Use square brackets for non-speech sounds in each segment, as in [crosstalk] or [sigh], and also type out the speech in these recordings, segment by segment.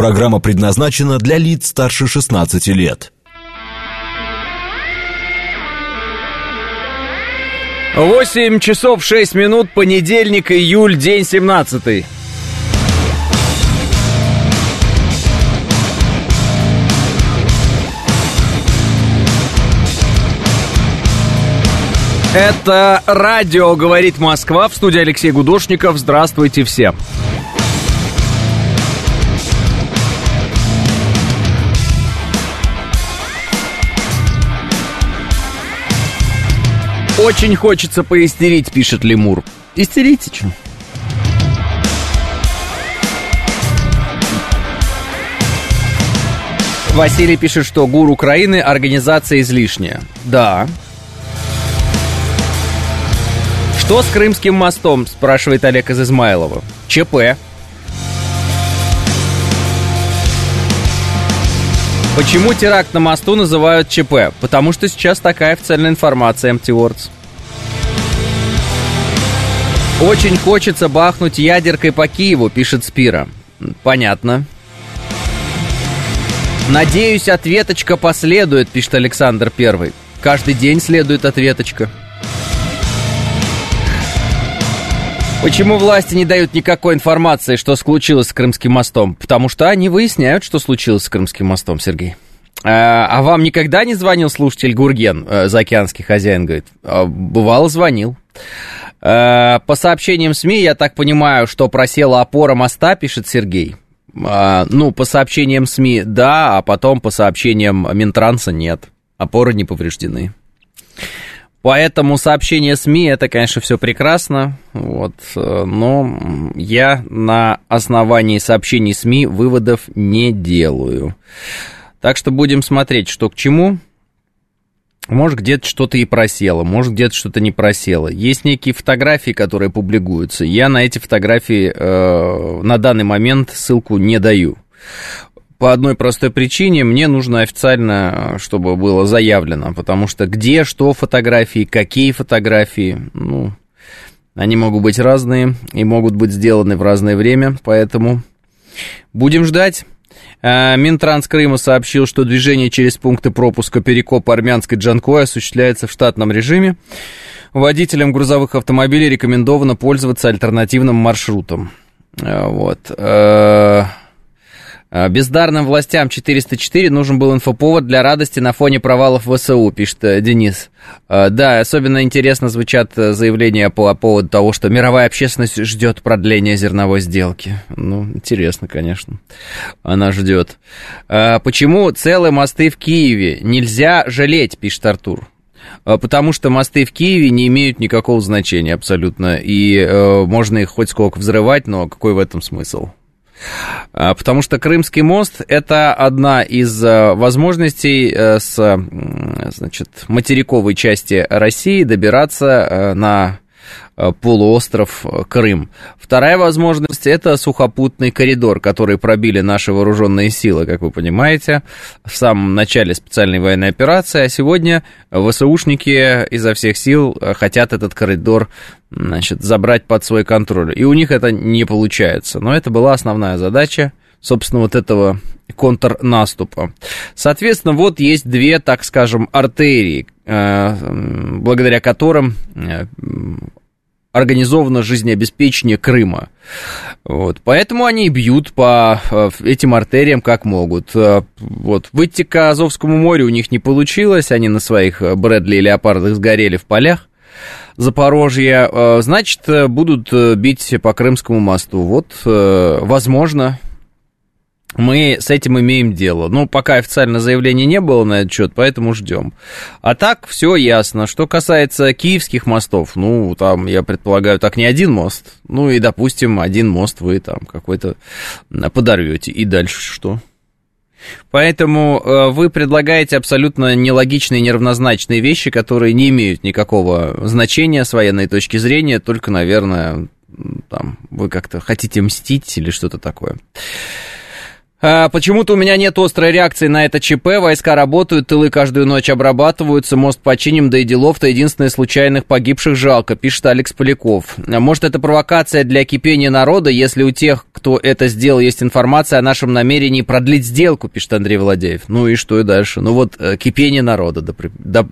Программа предназначена для лиц старше 16 лет. 8 часов 6 минут, понедельник, июль, день 17. Это радио «Говорит Москва» в студии Алексей Гудошников. Здравствуйте всем. Очень хочется поистерить, пишет Лемур. Истерите, что? Василий пишет, что ГУР Украины организация излишняя. Да, Что с Крымским мостом, спрашивает Олег из Измайлова. ЧП. Почему теракт на мосту называют ЧП? Потому что сейчас такая официальная информация, Empty Words. Очень хочется бахнуть ядеркой по Киеву, пишет Спира. Понятно. Надеюсь, ответочка последует, пишет Александр Первый. Каждый день следует ответочка. Почему власти не дают никакой информации, что случилось с Крымским мостом? Потому что они выясняют, что случилось с Крымским мостом, Сергей. А, а вам никогда не звонил слушатель Гурген, э, заокеанский хозяин, говорит? А, бывало, звонил. А, по сообщениям СМИ, я так понимаю, что просела опора моста, пишет Сергей. Ну, по сообщениям СМИ, да, а потом по сообщениям Минтранса нет. Опоры не повреждены. Поэтому сообщение СМИ это, конечно, все прекрасно, вот, э, но я на основании сообщений СМИ выводов не делаю. Так что будем смотреть, что к чему. Может, где-то что-то и просело, может, где-то что-то не просело. Есть некие фотографии, которые публикуются. Я на эти фотографии э, на данный момент ссылку не даю по одной простой причине мне нужно официально, чтобы было заявлено, потому что где, что фотографии, какие фотографии, ну, они могут быть разные и могут быть сделаны в разное время, поэтому будем ждать. А, Минтранс Крыма сообщил, что движение через пункты пропуска Перекоп Армянской Джанкой осуществляется в штатном режиме. Водителям грузовых автомобилей рекомендовано пользоваться альтернативным маршрутом. А, вот. А, бездарным властям 404 нужен был инфоповод для радости на фоне провалов ВСУ, пишет э, Денис. А, да, особенно интересно звучат э, заявления по поводу того, что мировая общественность ждет продления зерновой сделки. Ну, интересно, конечно. Она ждет. А, почему целые мосты в Киеве нельзя жалеть, пишет Артур. Потому что мосты в Киеве не имеют никакого значения абсолютно. И э, можно их хоть сколько взрывать, но какой в этом смысл? А, потому что Крымский мост – это одна из э, возможностей э, с значит, материковой части России добираться э, на полуостров э, Крым. Вторая возможность – это сухопутный коридор, который пробили наши вооруженные силы, как вы понимаете, в самом начале специальной военной операции, а сегодня ВСУшники изо всех сил э, хотят этот коридор значит, забрать под свой контроль. И у них это не получается. Но это была основная задача, собственно, вот этого контрнаступа. Соответственно, вот есть две, так скажем, артерии, благодаря которым организовано жизнеобеспечение Крыма. Вот. Поэтому они бьют по э, этим артериям как могут. Э, вот. Выйти к Азовскому морю у них не получилось, они на своих э, Брэдли и Леопардах сгорели в полях. Запорожье, значит, будут бить по Крымскому мосту. Вот, возможно, мы с этим имеем дело. Ну, пока официально заявления не было на этот счет, поэтому ждем. А так, все ясно. Что касается киевских мостов, ну, там, я предполагаю, так не один мост. Ну, и, допустим, один мост вы там какой-то подорвете. И дальше что? Поэтому э, вы предлагаете абсолютно нелогичные, неравнозначные вещи, которые не имеют никакого значения с военной точки зрения, только, наверное, там, вы как-то хотите мстить или что-то такое. А, почему-то у меня нет острой реакции на это ЧП. Войска работают, тылы каждую ночь обрабатываются, мост починим, да и делов-то единственное случайных погибших жалко, пишет Алекс Поляков. А может, это провокация для кипения народа, если у тех, кто это сделал, есть информация о нашем намерении продлить сделку, пишет Андрей Владеев. Ну и что и дальше? Ну вот э, кипение народа, да, да,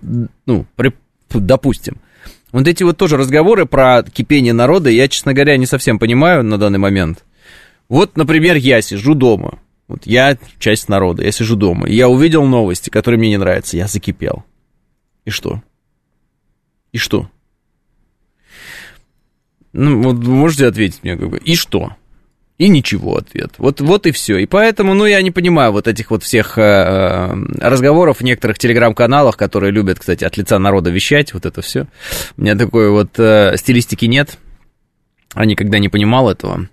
ну, при, допустим. Вот эти вот тоже разговоры про кипение народа, я, честно говоря, не совсем понимаю на данный момент. Вот, например, я сижу дома, вот я часть народа, я сижу дома, и я увидел новости, которые мне не нравятся, я закипел. И что? И что? Ну, вот можете ответить мне, как бы, и что? И ничего ответ. Вот, вот и все. И поэтому, ну, я не понимаю вот этих вот всех э, э разговоров в некоторых телеграм-каналах, которые любят, кстати, от лица народа вещать, вот это все. У меня такой вот э, стилистики нет а никогда не понимал этого.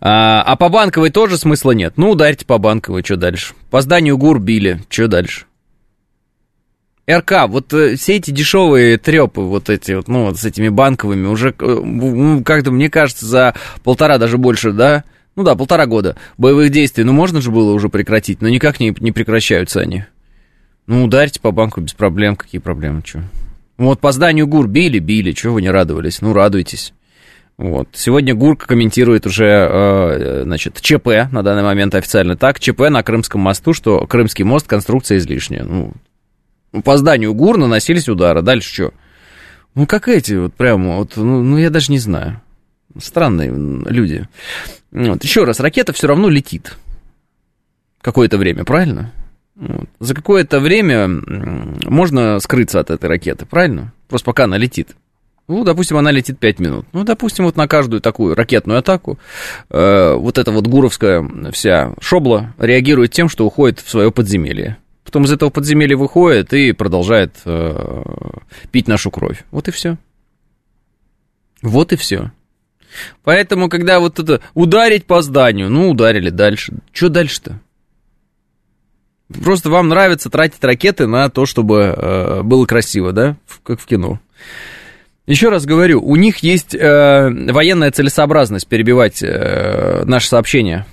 А, а по банковой тоже смысла нет. Ну, ударьте по банковой, что дальше? По зданию ГУР били, что дальше? РК, вот э, все эти дешевые трепы, вот эти вот, ну, вот с этими банковыми, уже, э, ну, как-то, мне кажется, за полтора, даже больше, да, ну да, полтора года боевых действий, ну, можно же было уже прекратить, но никак не, не прекращаются они. Ну, ударьте по банку без проблем, какие проблемы, что? Вот по зданию ГУР били, били, чего вы не радовались? Ну, радуйтесь. Вот. Сегодня ГУРК комментирует уже, э, значит, ЧП, на данный момент официально так, ЧП на Крымском мосту, что Крымский мост конструкция излишняя. Ну, по зданию ГУР наносились удары, дальше что? Ну, как эти, вот прямо, вот, ну, ну я даже не знаю. Странные люди. Вот. Еще раз, ракета все равно летит. Какое-то время, правильно? Вот. За какое-то время можно скрыться от этой ракеты, правильно? Просто пока она летит. Ну, допустим, она летит 5 минут. Ну, допустим, вот на каждую такую ракетную атаку э, вот эта вот гуровская вся шобла реагирует тем, что уходит в свое подземелье. Потом из этого подземелья выходит и продолжает э, пить нашу кровь. Вот и все. Вот и все. Поэтому, когда вот это ударить по зданию, ну, ударили дальше. Что дальше-то? Просто вам нравится тратить ракеты на то, чтобы э, было красиво, да? Как в кино. Еще раз говорю, у них есть э, военная целесообразность перебивать э, наши сообщения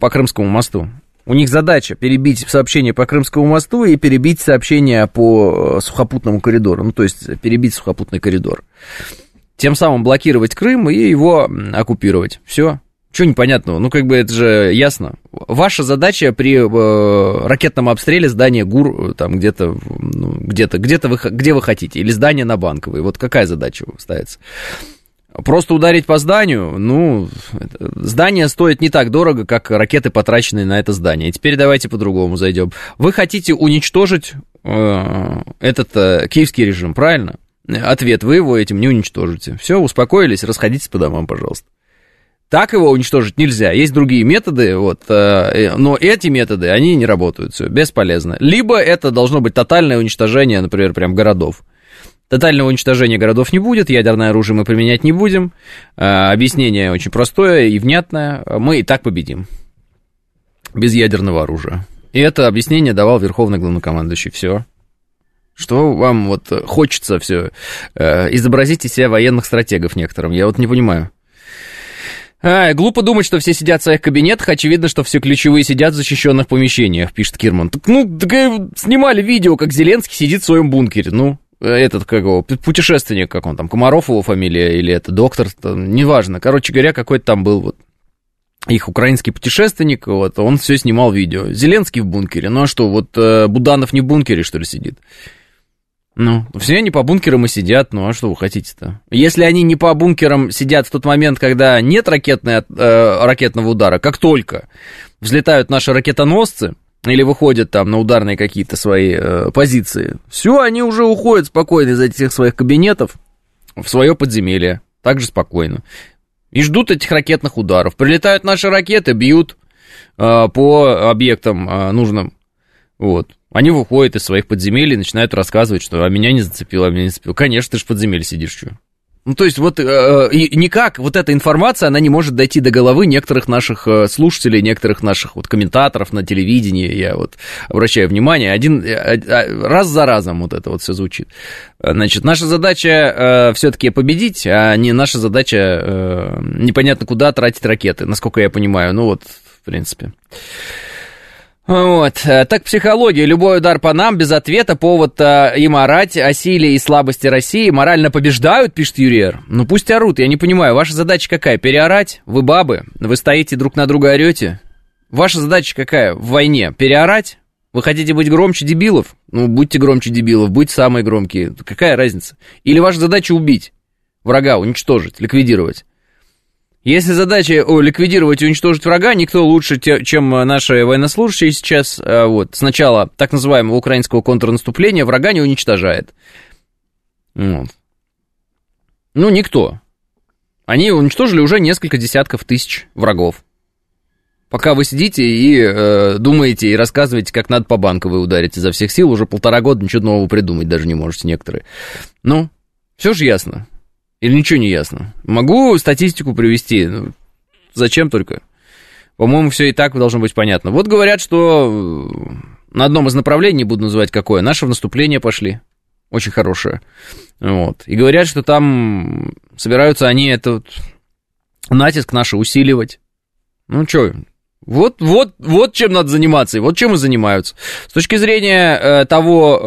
по Крымскому мосту. У них задача перебить сообщение по Крымскому мосту и перебить сообщение по э, сухопутному коридору. Ну, то есть перебить сухопутный коридор. Тем самым блокировать Крым и его оккупировать. Все. Что непонятного? Ну, как бы это же ясно. Ваша задача при э, ракетном обстреле здания ГУР, э, там где-то, ну, где-то, где-то вы, где вы хотите, или здание на Банковой. Вот какая задача ставится? Просто ударить по зданию, ну, здание стоит не так дорого, как ракеты, потраченные на это здание. Теперь давайте по-другому зайдем. Вы хотите уничтожить э, этот э, киевский режим, правильно? Ответ, вы его этим не уничтожите. Все, успокоились, расходитесь по домам, пожалуйста. Так его уничтожить нельзя. Есть другие методы, вот, э, но эти методы, они не работают, все, бесполезно. Либо это должно быть тотальное уничтожение, например, прям городов. Тотального уничтожения городов не будет, ядерное оружие мы применять не будем. Э, объяснение очень простое и внятное. Мы и так победим. Без ядерного оружия. И это объяснение давал Верховный Главнокомандующий. Все. Что вам вот хочется все э, изобразить из себя военных стратегов некоторым? Я вот не понимаю. А, глупо думать, что все сидят в своих кабинетах. Очевидно, что все ключевые сидят в защищенных помещениях, пишет Кирман. Так, ну, так, э, снимали видео, как Зеленский сидит в своем бункере. Ну, э, этот, как его, путешественник, как он там, Комаров его фамилия, или это доктор, там, неважно. Короче говоря, какой-то там был вот их украинский путешественник, вот, он все снимал видео. Зеленский в бункере, ну а что, вот э, Буданов не в бункере, что ли, сидит? Ну, все они по бункерам и сидят, ну а что вы хотите-то? Если они не по бункерам сидят в тот момент, когда нет ракетной, э, ракетного удара, как только взлетают наши ракетоносцы, или выходят там на ударные какие-то свои э, позиции, все, они уже уходят спокойно из этих своих кабинетов в свое подземелье, так же спокойно. И ждут этих ракетных ударов. Прилетают наши ракеты, бьют э, по объектам э, нужным. Вот. Они выходят из своих подземелий и начинают рассказывать, что а меня не зацепило, а меня не зацепило. Конечно, ты же в подземелье сидишь, что? Ну, то есть вот э, никак вот эта информация, она не может дойти до головы некоторых наших э, слушателей, некоторых наших вот комментаторов на телевидении, я вот обращаю внимание, один, э, э, раз за разом вот это вот все звучит. Значит, наша задача э, все-таки победить, а не наша задача э, непонятно куда тратить ракеты, насколько я понимаю. Ну вот принципе. Вот. Э, так психология. Любой удар по нам без ответа, повод э, им орать о силе и слабости России. Морально побеждают, пишет Юриер. Ну пусть орут, я не понимаю. Ваша задача какая? Переорать? Вы бабы? Вы стоите друг на друга орете? Ваша задача какая в войне? Переорать? Вы хотите быть громче дебилов? Ну, будьте громче дебилов, будьте самые громкие. Какая разница? Или ваша задача убить врага, уничтожить, ликвидировать? Если задача о, ликвидировать и уничтожить врага, никто лучше, чем наши военнослужащие сейчас, э, вот, сначала так называемого украинского контрнаступления, врага не уничтожает. Вот. Ну, никто. Они уничтожили уже несколько десятков тысяч врагов. Пока вы сидите и э, думаете и рассказываете, как надо по банку вы ударить изо всех сил, уже полтора года ничего нового придумать даже не можете некоторые. Ну, все же ясно. Или ничего не ясно? Могу статистику привести. Ну, зачем только? По-моему, все и так должно быть понятно. Вот говорят, что э, на одном из направлений, не буду называть какое, наше в наступление пошли. Очень хорошее. Вот. И говорят, что там собираются они этот натиск наш усиливать. Ну, что, вот, вот, вот чем надо заниматься, и вот чем и занимаются. С точки зрения э, того,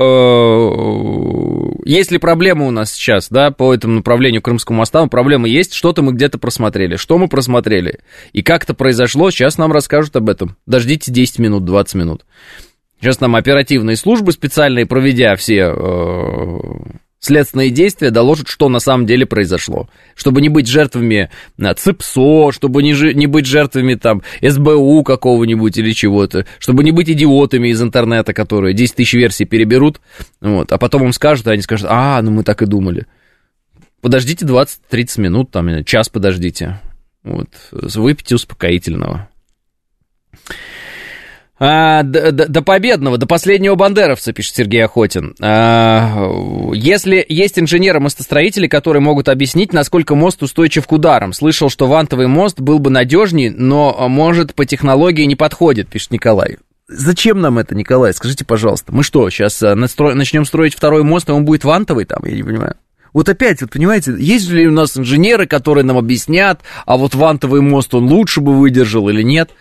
э, есть ли проблема у нас сейчас, да, по этому направлению Крымского моста, проблема есть, что-то мы где-то просмотрели, что мы просмотрели, и как это произошло, сейчас нам расскажут об этом. Дождите 10 минут, 20 минут. Сейчас нам оперативные службы специальные, проведя все э, следственные действия доложат, что на самом деле произошло. Чтобы не быть жертвами а, ЦИПСО, чтобы не, жи- не быть жертвами там СБУ какого-нибудь или чего-то, чтобы не быть идиотами из интернета, которые 10 тысяч версий переберут, вот, а потом им скажут, и они скажут, а, ну мы так и думали. Подождите 20-30 минут, там, час подождите, вот, выпейте успокоительного. А, до, до, победного, до последнего бандеровца, пишет Сергей Охотин. А, если есть инженеры-мостостроители, которые могут объяснить, насколько мост устойчив к ударам. Слышал, что вантовый мост был бы надежнее, но, может, по технологии не подходит, пишет Николай. Зачем нам это, Николай? Скажите, пожалуйста. Мы что, сейчас э, начнем строить второй мост, и он будет вантовый там? Я не понимаю. Вот опять, вот понимаете, есть ли у нас инженеры, которые нам объяснят, а вот вантовый мост он лучше бы выдержал или нет.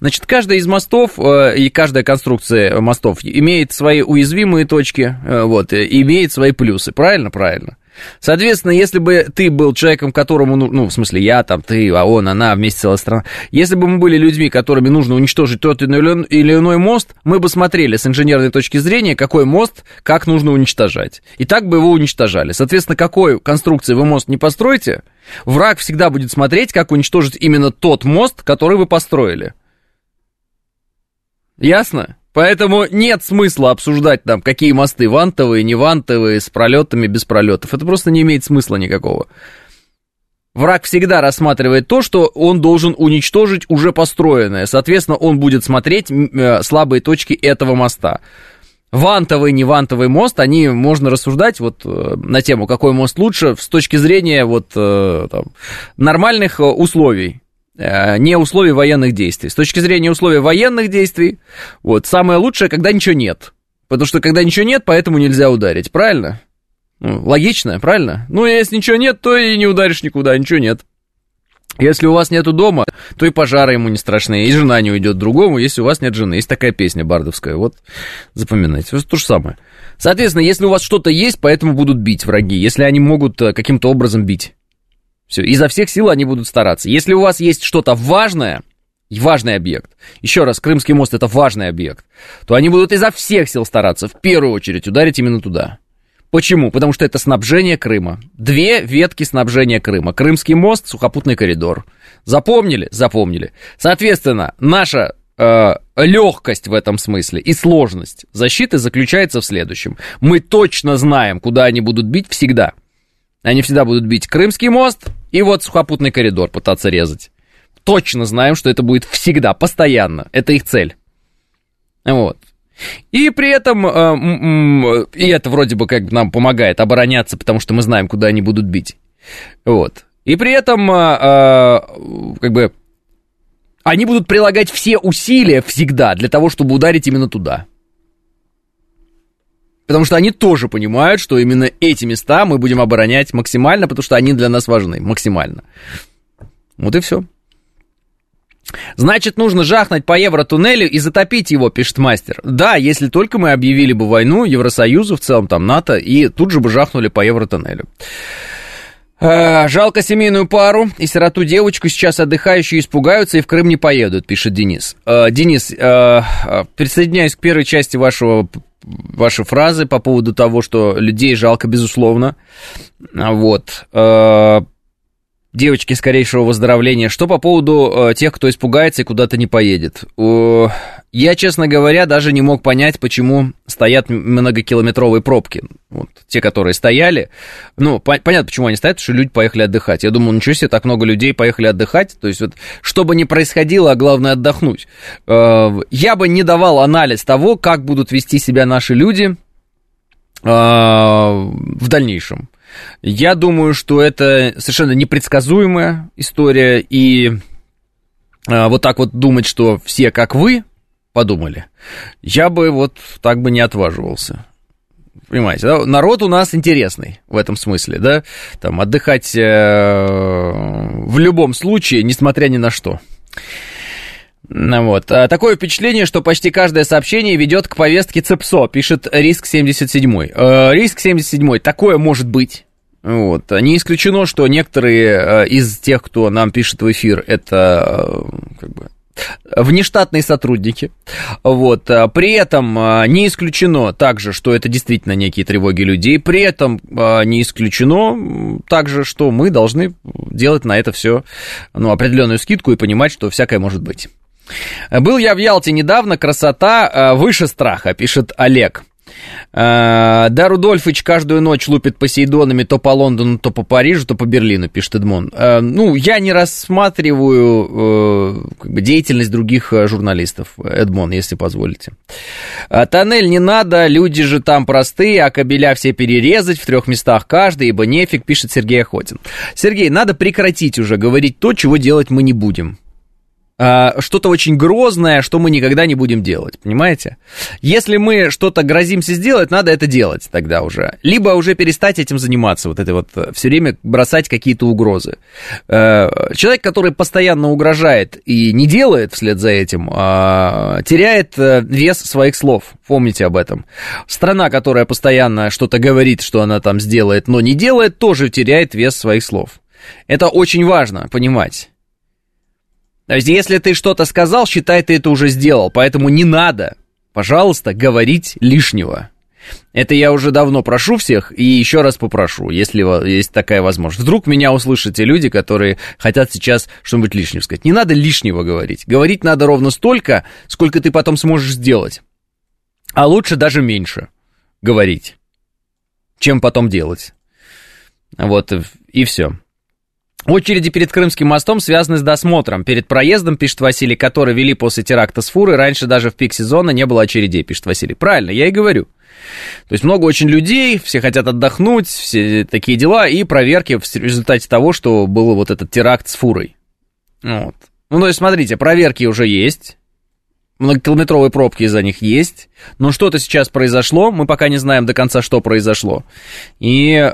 Значит, каждая из мостов э, и каждая конструкция мостов имеет свои уязвимые точки, э, вот, и имеет свои плюсы. Правильно? Правильно. Соответственно, если бы ты был человеком, которому, ну, ну, в смысле, я, там, ты, а он, она, вместе целая страна, если бы мы были людьми, которыми нужно уничтожить тот или иной мост, мы бы смотрели с инженерной точки зрения, какой мост, как нужно уничтожать. И так бы его уничтожали. Соответственно, какой конструкции вы мост не построите, враг всегда будет смотреть, как уничтожить именно тот мост, который вы построили. Ясно? Поэтому нет смысла обсуждать там, какие мосты вантовые, не вантовые, с пролетами, без пролетов. Это просто не имеет смысла никакого. Враг всегда рассматривает то, что он должен уничтожить уже построенное. Соответственно, он будет смотреть э, слабые точки этого моста. Вантовый, не вантовый мост, они можно рассуждать вот э, на тему, какой мост лучше с точки зрения вот э, там, нормальных условий. Э, не условий военных действий. С точки зрения условий военных действий, вот, самое лучшее, когда ничего нет. Потому что когда ничего нет, поэтому нельзя ударить, правильно? Ну, логично, правильно? Ну, если ничего нет, то и не ударишь никуда, ничего нет. Если у вас нету дома, то и пожары ему не страшны, и жена не уйдет другому, если у вас нет жены. Есть такая песня бардовская, вот запоминайте. То же самое. Соответственно, если у вас что-то есть, поэтому будут бить враги, если они могут э, каким-то образом бить. Все, изо всех сил они будут стараться. Если у вас есть что-то важное, важный объект, еще раз, Крымский мост это важный объект, то они будут изо всех сил стараться в первую очередь ударить именно туда. Почему? Потому что это снабжение Крыма. Две ветки снабжения Крыма. Крымский мост, сухопутный коридор. Запомнили? Запомнили. Соответственно, наша э, легкость в этом смысле и сложность защиты заключается в следующем. Мы точно знаем, куда они будут бить всегда. Они всегда будут бить Крымский мост и вот сухопутный коридор пытаться резать. Точно знаем, что это будет всегда, постоянно. Это их цель. Вот. И при этом, э, и это вроде бы как нам помогает обороняться, потому что мы знаем, куда они будут бить. Вот. И при этом, э, э, как бы, они будут прилагать все усилия всегда для того, чтобы ударить именно туда. Потому что они тоже понимают, что именно эти места мы будем оборонять максимально, потому что они для нас важны максимально. Вот и все. Значит, нужно жахнуть по евротуннелю и затопить его, пишет мастер. Да, если только мы объявили бы войну Евросоюзу, в целом там НАТО, и тут же бы жахнули по евротуннелю. Э, жалко семейную пару и сироту девочку сейчас отдыхающие испугаются и в Крым не поедут, пишет Денис. Э, Денис, э, присоединяюсь к первой части вашего вашей фразы по поводу того, что людей жалко, безусловно. Вот девочки скорейшего выздоровления. Что по поводу э, тех, кто испугается и куда-то не поедет? Э, я, честно говоря, даже не мог понять, почему стоят многокилометровые пробки. Вот, те, которые стояли. Ну, по- понятно, почему они стоят, потому что люди поехали отдыхать. Я думаю, ничего себе, так много людей поехали отдыхать. То есть, вот, что бы ни происходило, а главное отдохнуть. Э, я бы не давал анализ того, как будут вести себя наши люди э, в дальнейшем. Я думаю, что это совершенно непредсказуемая история, и а, вот так вот думать, что все как вы подумали, я бы вот так бы не отваживался. Понимаете, да? народ у нас интересный в этом смысле, да, там отдыхать э, в любом случае, несмотря ни на что. Ну вот. А такое впечатление, что почти каждое сообщение ведет к повестке ЦЕПСО, пишет Риск 77. Э, Риск 77. Такое может быть. Вот. Не исключено, что некоторые э, из тех, кто нам пишет в эфир, это как бы, внештатные сотрудники. Вот. При этом не исключено также, что это действительно некие тревоги людей. При этом не исключено также, что мы должны делать на это все ну, определенную скидку и понимать, что всякое может быть. Был я в Ялте недавно, красота выше страха, пишет Олег. Э, да, Рудольфович каждую ночь лупит посейдонами то по Лондону, то по Парижу, то по Берлину, пишет Эдмон. Э, ну, я не рассматриваю как бы, деятельность других журналистов, Эдмон, если позволите. Тоннель не надо, люди же там простые, а кабеля все перерезать в трех местах каждый, ибо нефиг, пишет Сергей Охотин. Сергей, надо прекратить уже говорить то, чего делать мы не будем. А, что-то очень грозное, что мы никогда не будем делать, понимаете? Если мы что-то грозимся сделать, надо это делать тогда уже. Либо уже перестать этим заниматься, вот это вот э, все время бросать какие-то угрозы. Э, человек, который постоянно угрожает и не делает вслед за этим, теряет э, вес своих слов. Помните об этом. Страна, которая постоянно что-то говорит, что она там сделает, но не делает, тоже теряет вес своих слов. Это очень важно понимать. То есть, если ты что-то сказал, считай, ты это уже сделал. Поэтому не надо, пожалуйста, говорить лишнего. Это я уже давно прошу всех и еще раз попрошу, если есть такая возможность. Вдруг меня услышат те люди, которые хотят сейчас что-нибудь лишнего сказать. Не надо лишнего говорить. Говорить надо ровно столько, сколько ты потом сможешь сделать. А лучше даже меньше говорить, чем потом делать. Вот и все. Очереди перед Крымским мостом связаны с досмотром. Перед проездом, пишет Василий, который вели после теракта с фуры, раньше даже в пик сезона не было очередей, пишет Василий. Правильно, я и говорю. То есть много очень людей, все хотят отдохнуть, все такие дела, и проверки в результате того, что был вот этот теракт с фурой. Вот. Ну, то есть, смотрите, проверки уже есть, многокилометровые пробки из-за них есть, но что-то сейчас произошло, мы пока не знаем до конца, что произошло. И э,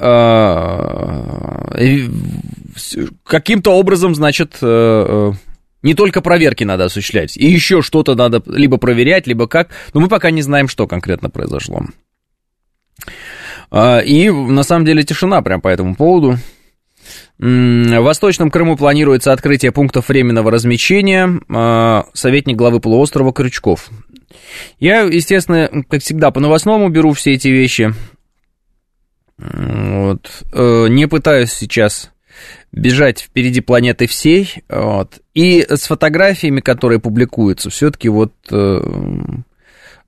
каким-то образом, значит, э, э, не только проверки надо осуществлять, и еще что-то надо либо проверять, либо как, но мы пока не знаем, что конкретно произошло. Э, и на самом деле тишина прям по этому поводу. В Восточном Крыму планируется открытие пунктов временного размещения. А, советник главы полуострова Крючков. Я, естественно, как всегда, по новостному беру все эти вещи. Вот. Э, не пытаюсь сейчас бежать впереди планеты всей. Вот. И с фотографиями, которые публикуются, все-таки вот э,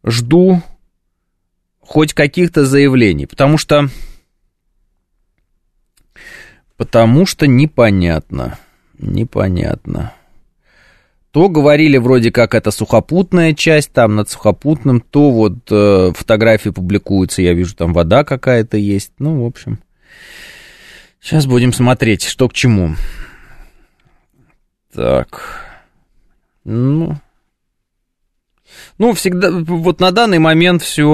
жду хоть каких-то заявлений. Потому что Потому что непонятно. Непонятно. То говорили вроде как это сухопутная часть, там над сухопутным, то вот э, фотографии публикуются, я вижу, там вода какая-то есть. Ну, в общем, сейчас будем смотреть, что к чему. Так. Ну, ну, всегда, вот на данный момент все, э,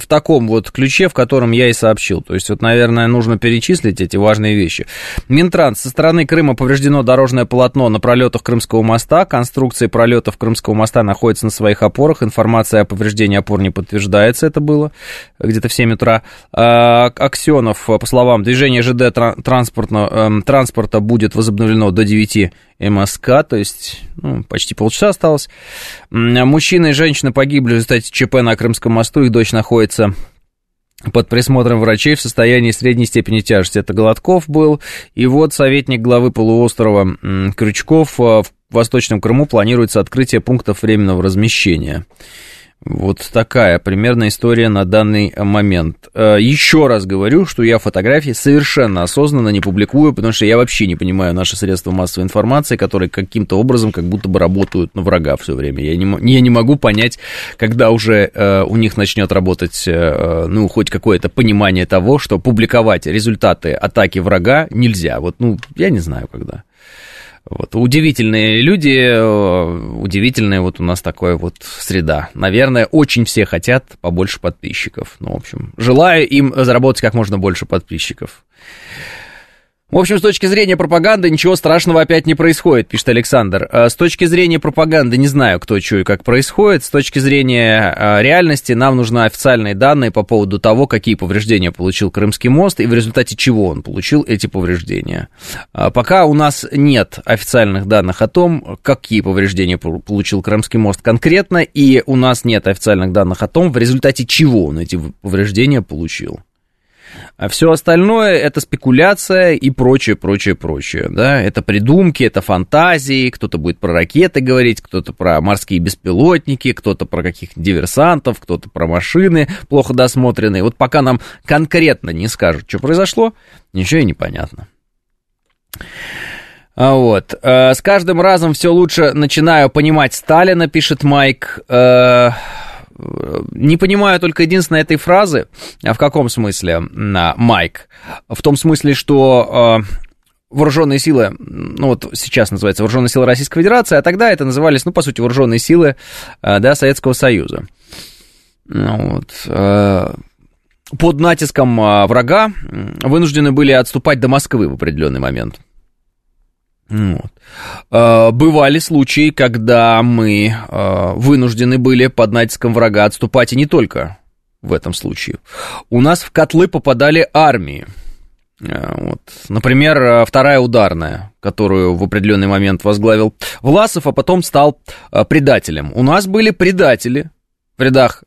в таком вот ключе, в котором я и сообщил. То есть, вот, наверное, нужно перечислить эти важные вещи. Минтранс. Со стороны Крыма повреждено дорожное полотно на пролетах Крымского моста. Конструкции пролетов Крымского моста находятся на своих опорах. Информация о повреждении опор не подтверждается. Это было где-то в 7 утра. А, Аксенов, по словам, движение ЖД транспорта, эм, транспорта будет возобновлено до 9 МСК, то есть ну, почти полчаса осталось. Мужчина и женщина погибли в результате ЧП на Крымском мосту, их дочь находится под присмотром врачей в состоянии средней степени тяжести. Это Голодков был. И вот советник главы полуострова Крючков в Восточном Крыму планируется открытие пунктов временного размещения. Вот такая примерно история на данный момент. Э, Еще раз говорю, что я фотографии совершенно осознанно не публикую, потому что я вообще не понимаю наши средства массовой информации, которые каким-то образом как будто бы работают на врага все время. Я не, я не могу понять, когда уже э, у них начнет работать, э, ну, хоть какое-то понимание того, что публиковать результаты атаки врага нельзя. Вот, ну, я не знаю, когда. Вот, удивительные люди, э, удивительная вот у нас такая вот среда. Наверное, очень все хотят побольше подписчиков. Ну, в общем, желаю им заработать как можно больше подписчиков. В общем, с точки зрения пропаганды ничего страшного опять не происходит, пишет Александр. А с точки зрения пропаганды не знаю, кто что и как происходит. С точки зрения а, реальности нам нужны официальные данные по поводу того, какие повреждения получил Крымский мост и в результате чего он получил эти повреждения. А пока у нас нет официальных данных о том, какие повреждения получил Крымский мост конкретно, и у нас нет официальных данных о том, в результате чего он эти повреждения получил. А все остальное это спекуляция и прочее, прочее, прочее. Да? Это придумки, это фантазии. Кто-то будет про ракеты говорить, кто-то про морские беспилотники, кто-то про каких-то диверсантов, кто-то про машины плохо досмотренные. Вот пока нам конкретно не скажут, что произошло, ничего и не понятно. А вот. Э, с каждым разом все лучше начинаю понимать Сталина, пишет Майк. Не понимаю только единственной этой фразы. А в каком смысле, Майк? В том смысле, что э, вооруженные силы, ну вот сейчас называется вооруженные силы Российской Федерации, а тогда это назывались, ну, по сути, вооруженные силы, э, да, Советского Союза. Ну, вот, под натиском врага вынуждены были отступать до Москвы в определенный момент. Вот. А, бывали случаи, когда мы а, вынуждены были под натиском врага отступать, и не только в этом случае. У нас в котлы попадали армии. А, вот. Например, вторая ударная, которую в определенный момент возглавил Власов, а потом стал предателем. У нас были предатели в рядах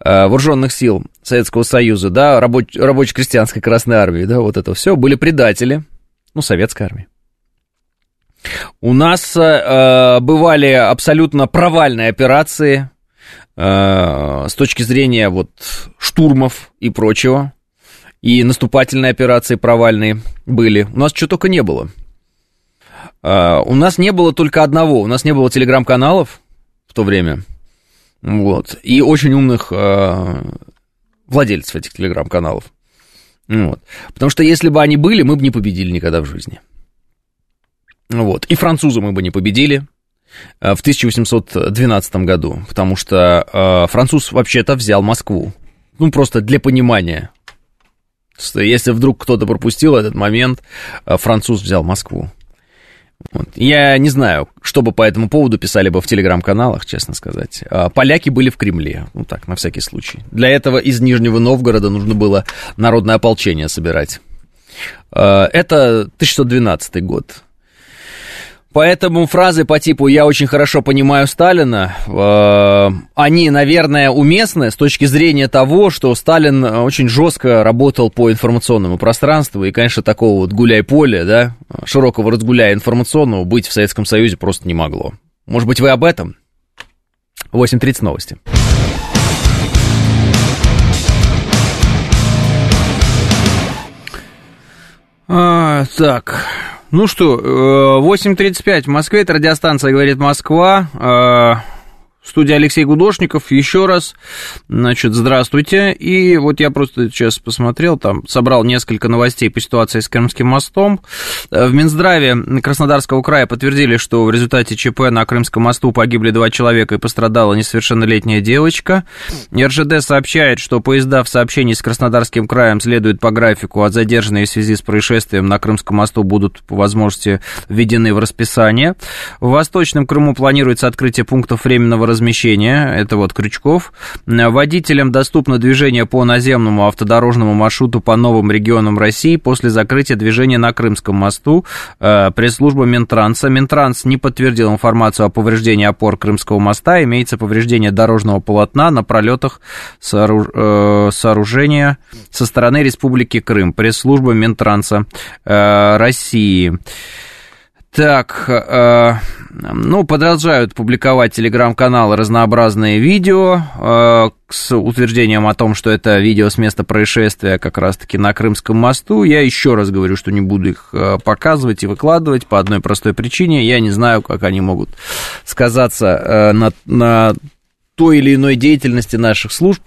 вооруженных сил Советского Союза, да, рабоч- рабоче-крестьянской Красной Армии, да, вот это все, были предатели, ну, Советской Армии. У нас э, бывали абсолютно провальные операции э, с точки зрения вот штурмов и прочего. И наступательные операции провальные были. У нас что только не было. Э, у нас не было только одного. У нас не было телеграм-каналов в то время. Вот. И очень умных э, владельцев этих телеграм-каналов. Вот. Потому что если бы они были, мы бы не победили никогда в жизни. Вот. И французы мы бы не победили э, в 1812 году, потому что э, француз вообще-то взял Москву. Ну, просто для понимания. Если вдруг кто-то пропустил этот момент, э, француз взял Москву. Вот. Я не знаю, что бы по этому поводу писали бы в телеграм-каналах, честно сказать. Поляки были в Кремле, ну так, на всякий случай. Для этого из Нижнего Новгорода нужно было народное ополчение собирать. Это 1612 год. Поэтому фразы по типу «я очень хорошо понимаю Сталина», э, они, наверное, уместны с точки зрения того, что Сталин очень жестко работал по информационному пространству, и, конечно, такого вот гуляй-поля, да, широкого разгуляя информационного быть в Советском Союзе просто не могло. Может быть, вы об этом? 8.30 новости. А, так, ну что, 8.35 в Москве, это радиостанция «Говорит Москва». В студии Алексей Гудошников. Еще раз, значит, здравствуйте. И вот я просто сейчас посмотрел, там собрал несколько новостей по ситуации с Крымским мостом. В Минздраве Краснодарского края подтвердили, что в результате ЧП на Крымском мосту погибли два человека и пострадала несовершеннолетняя девочка. РЖД сообщает, что поезда в сообщении с Краснодарским краем следуют по графику, а задержанные в связи с происшествием на Крымском мосту будут по возможности введены в расписание. В Восточном Крыму планируется открытие пунктов временного размещения, это вот Крючков. Водителям доступно движение по наземному автодорожному маршруту по новым регионам России после закрытия движения на Крымском мосту. Э, пресс-служба Минтранса. Минтранс не подтвердил информацию о повреждении опор Крымского моста. Имеется повреждение дорожного полотна на пролетах э, сооружения со стороны Республики Крым. Пресс-служба Минтранса э, России. Так, э, ну, продолжают публиковать телеграм-каналы разнообразные видео э, с утверждением о том, что это видео с места происшествия как раз-таки на Крымском мосту. Я еще раз говорю, что не буду их э, показывать и выкладывать по одной простой причине. Я не знаю, как они могут сказаться э, на, на той или иной деятельности наших служб,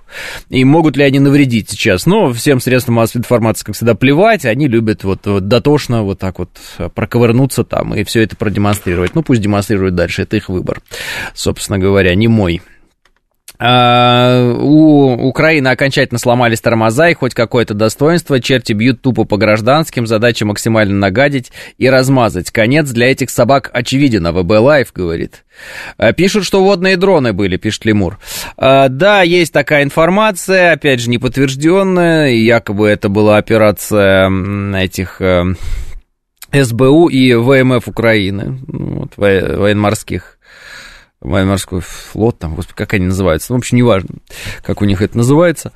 и могут ли они навредить сейчас. Но всем средствам массовой информации, как всегда, плевать, они любят вот, вот дотошно вот так вот проковырнуться там и все это продемонстрировать. Ну, пусть демонстрируют дальше, это их выбор, собственно говоря, не мой. А, у Украины окончательно сломались тормоза и хоть какое-то достоинство. Черти бьют тупо по гражданским. Задача максимально нагадить и размазать. Конец для этих собак очевиден. А ВБ Live говорит. А, пишут, что водные дроны были, пишет Лемур. А, да, есть такая информация, опять же, неподтвержденная. Якобы это была операция этих э, СБУ и ВМФ Украины, вот, военно-морских военно-морской флот, там, господи, как они называются, ну, в общем, неважно, как у них это называется.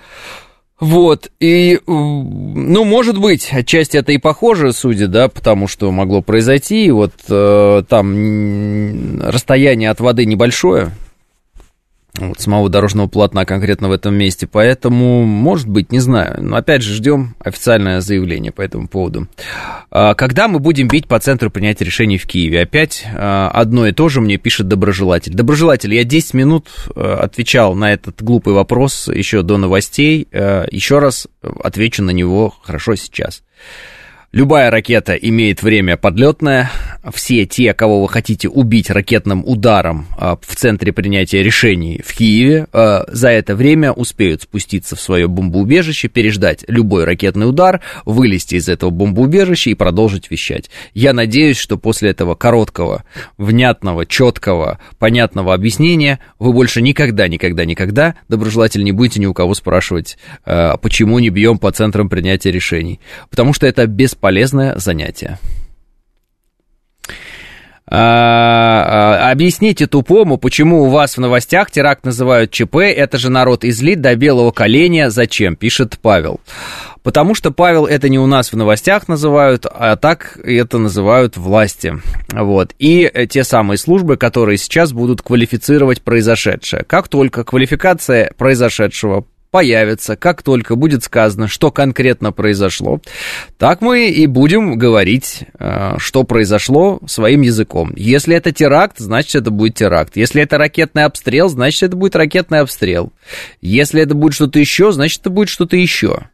Вот, и, ну, может быть, отчасти это и похоже, судя, да, потому что могло произойти, вот э, там расстояние от воды небольшое, вот, самого дорожного полотна конкретно в этом месте. Поэтому, может быть, не знаю. Но опять же, ждем официальное заявление по этому поводу. А, когда мы будем бить по центру принятия решений в Киеве? Опять а, одно и то же мне пишет доброжелатель. Доброжелатель, я 10 минут а, отвечал на этот глупый вопрос еще до новостей. Еще раз отвечу на него хорошо сейчас. Любая ракета имеет время подлетное. Все те, кого вы хотите убить ракетным ударом а, в центре принятия решений в Киеве, а, за это время успеют спуститься в свое бомбоубежище, переждать любой ракетный удар, вылезти из этого бомбоубежища и продолжить вещать. Я надеюсь, что после этого короткого, внятного, четкого, понятного объяснения вы больше никогда, никогда, никогда, доброжелатель, не будете ни у кого спрашивать, а, почему не бьем по центрам принятия решений. Потому что это бесполезно полезное занятие. А, а, объясните тупому, почему у вас в новостях теракт называют ЧП, это же народ излит до белого коленя, зачем, пишет Павел. Потому что, Павел, это не у нас в новостях называют, а так это называют власти. Вот. И те самые службы, которые сейчас будут квалифицировать произошедшее. Как только квалификация произошедшего появится, как только будет сказано, что конкретно произошло, так мы и будем говорить, э, что произошло своим языком. Если это теракт, значит это будет теракт. Если это ракетный обстрел, значит это будет ракетный обстрел. Если это будет что-то еще, значит это будет что-то еще.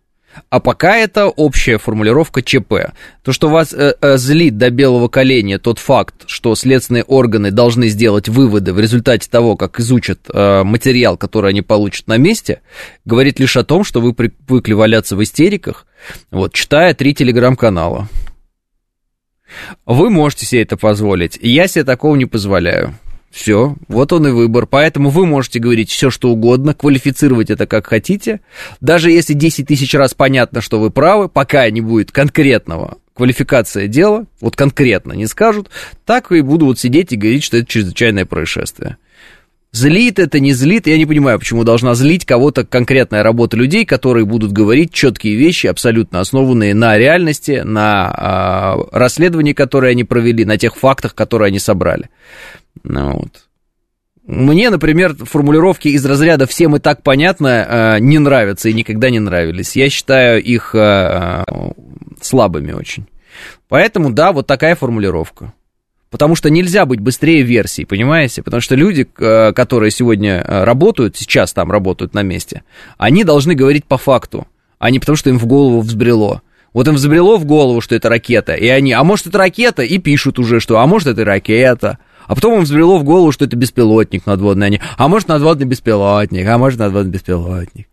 А пока это общая формулировка ЧП. То, что вас э, э, злит до белого коленя тот факт, что следственные органы должны сделать выводы в результате того, как изучат э, материал, который они получат на месте, говорит лишь о том, что вы привыкли валяться в истериках, вот, читая три телеграм-канала. Вы можете себе это позволить, я себе такого не позволяю. Все, вот он и выбор. Поэтому вы можете говорить все, что угодно, квалифицировать это как хотите. Даже если 10 тысяч раз понятно, что вы правы, пока не будет конкретного квалификация дела, вот конкретно не скажут, так и буду вот сидеть и говорить, что это чрезвычайное происшествие. Злит это, не злит, я не понимаю, почему должна злить кого-то конкретная работа людей, которые будут говорить четкие вещи, абсолютно основанные на реальности, на э, расследовании, которое они провели, на тех фактах, которые они собрали. Ну, вот. Мне, например, формулировки из разряда «всем и так понятно» э, не нравятся и никогда не нравились. Я считаю их э, слабыми очень. Поэтому, да, вот такая формулировка. Потому что нельзя быть быстрее версий, понимаете? Потому что люди, которые сегодня работают, сейчас там работают на месте, они должны говорить по факту, а не потому что им в голову взбрело. Вот им взбрело в голову, что это ракета, и они, а может это ракета, и пишут уже, что, а может это ракета. А потом им взбрело в голову, что это беспилотник надводный, они, а может надводный беспилотник, а может надводный беспилотник.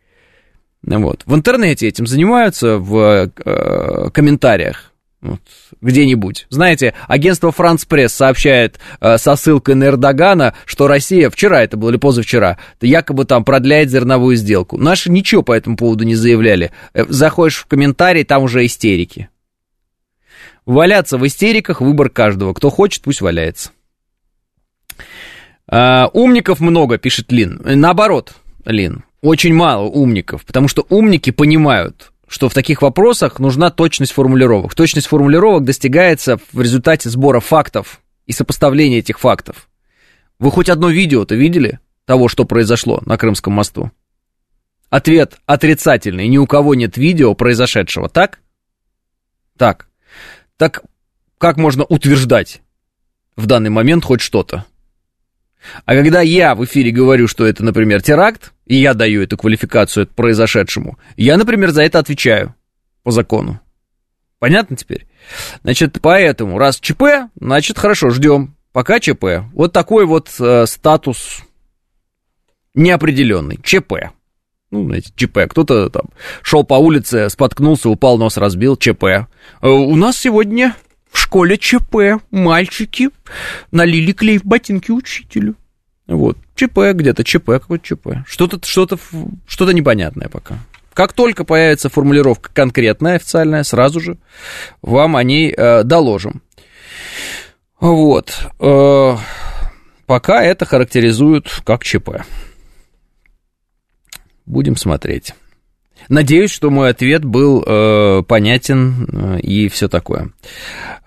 Вот. В интернете этим занимаются в э, комментариях вот, где-нибудь. Знаете, агентство Франц Пресс сообщает э, со ссылкой на Эрдогана, что Россия, вчера это было или позавчера, якобы там продляет зерновую сделку. Наши ничего по этому поводу не заявляли. Э, заходишь в комментарий, там уже истерики. Валяться в истериках выбор каждого. Кто хочет, пусть валяется. Э, умников много, пишет Лин. Наоборот, Лин, очень мало умников, потому что умники понимают, что в таких вопросах нужна точность формулировок. Точность формулировок достигается в результате сбора фактов и сопоставления этих фактов. Вы хоть одно видео-то видели того, что произошло на Крымском мосту? Ответ отрицательный. Ни у кого нет видео произошедшего, так? Так. Так как можно утверждать в данный момент хоть что-то? А когда я в эфире говорю, что это, например, теракт, и я даю эту квалификацию произошедшему, я, например, за это отвечаю по закону. Понятно теперь? Значит, поэтому, раз ЧП, значит, хорошо, ждем. Пока ЧП. Вот такой вот э, статус неопределенный. ЧП. Ну, знаете, ЧП. Кто-то там шел по улице, споткнулся, упал, нос разбил. ЧП. Э, у нас сегодня в школе ЧП. Мальчики налили клей в ботинки учителю. Вот. ЧП где-то, ЧП, какой-то ЧП. Что-то, что-то, что-то непонятное пока. Как только появится формулировка конкретная, официальная, сразу же вам о ней э, доложим. Вот. Э, пока это характеризуют как ЧП. Будем смотреть. Надеюсь, что мой ответ был э, понятен э, и все такое.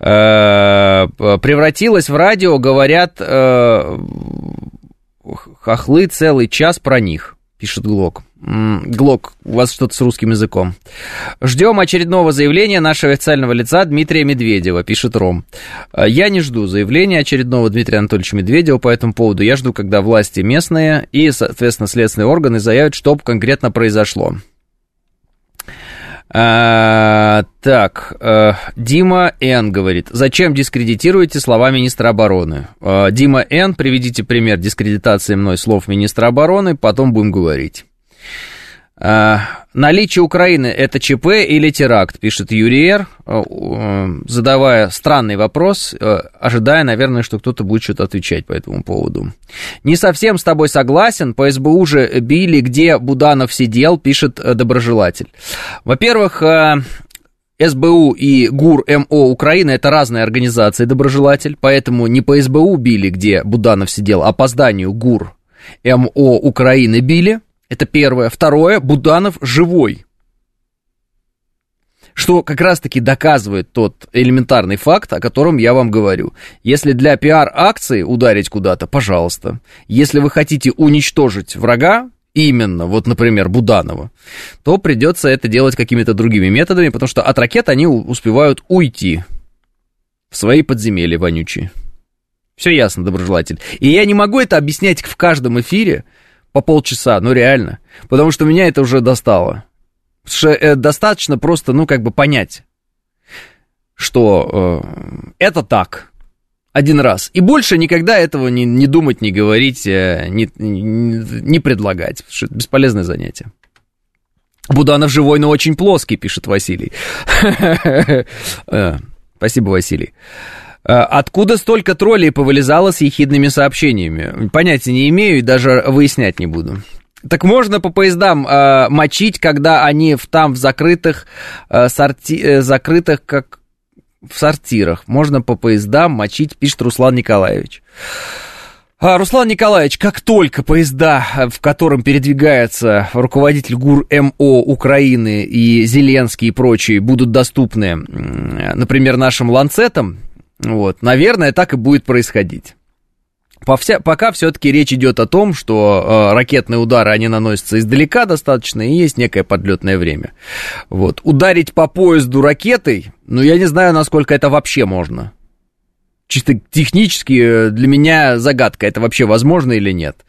Э, превратилась в радио, говорят, э, хохлы целый час про них, пишет Глок. Глок, у вас что-то с русским языком. Ждем очередного заявления нашего официального лица Дмитрия Медведева, пишет Ром. «Э, я не жду заявления очередного Дмитрия Анатольевича Медведева по этому поводу. Я жду, когда власти местные и, соответственно, следственные органы заявят, что конкретно произошло. А, так, а, Дима Н. говорит, зачем дискредитируете слова министра обороны? А, Дима Н., приведите пример дискредитации мной слов министра обороны, потом будем говорить. А, наличие Украины это ЧП или теракт, пишет Юрий Р., а, задавая странный вопрос, ожидая, наверное, что кто-то будет что-то отвечать по этому поводу. Не совсем с тобой согласен, по СБУ же били, где Буданов сидел, пишет доброжелатель. Во-первых, СБУ и ГУР МО Украины это разные организации, доброжелатель, поэтому не по СБУ били, где Буданов сидел, а по зданию ГУР МО Украины били – это первое. Второе, Буданов живой. Что как раз-таки доказывает тот элементарный факт, о котором я вам говорю. Если для пиар-акции ударить куда-то, пожалуйста. Если вы хотите уничтожить врага, именно, вот, например, Буданова, то придется это делать какими-то другими методами, потому что от ракет они успевают уйти в свои подземелья вонючие. Все ясно, доброжелатель. И я не могу это объяснять в каждом эфире, по полчаса, ну реально. Потому что меня это уже достало. Потому что э, достаточно просто, ну, как бы понять, что э, это так. Один раз. И больше никогда этого не, не думать, не говорить, э, не, не, не предлагать. Потому что это бесполезное занятие. Буданов живой, но очень плоский, пишет Василий. [laughs] Э, спасибо, Василий. Э, откуда столько троллей повылезало с ехидными сообщениями? Понятия не имею и даже выяснять не буду. Так можно по поездам э, мочить, когда они в, там в закрытых, э, сорти, э, закрытых как в сортирах. Можно по поездам мочить, пишет Руслан Николаевич. А, Руслан Николаевич, как только поезда, в котором передвигается руководитель ГУР МО Украины и Зеленский и прочие, будут доступны, например, нашим ланцетам, вот, наверное, так и будет происходить. По вся, пока все-таки речь идет о том, что э, ракетные удары, они наносятся издалека достаточно, и есть некое подлетное время. Вот. Ударить по поезду ракетой, ну, я не знаю, насколько это вообще можно. чисто технически для меня загадка, это вообще возможно или нет.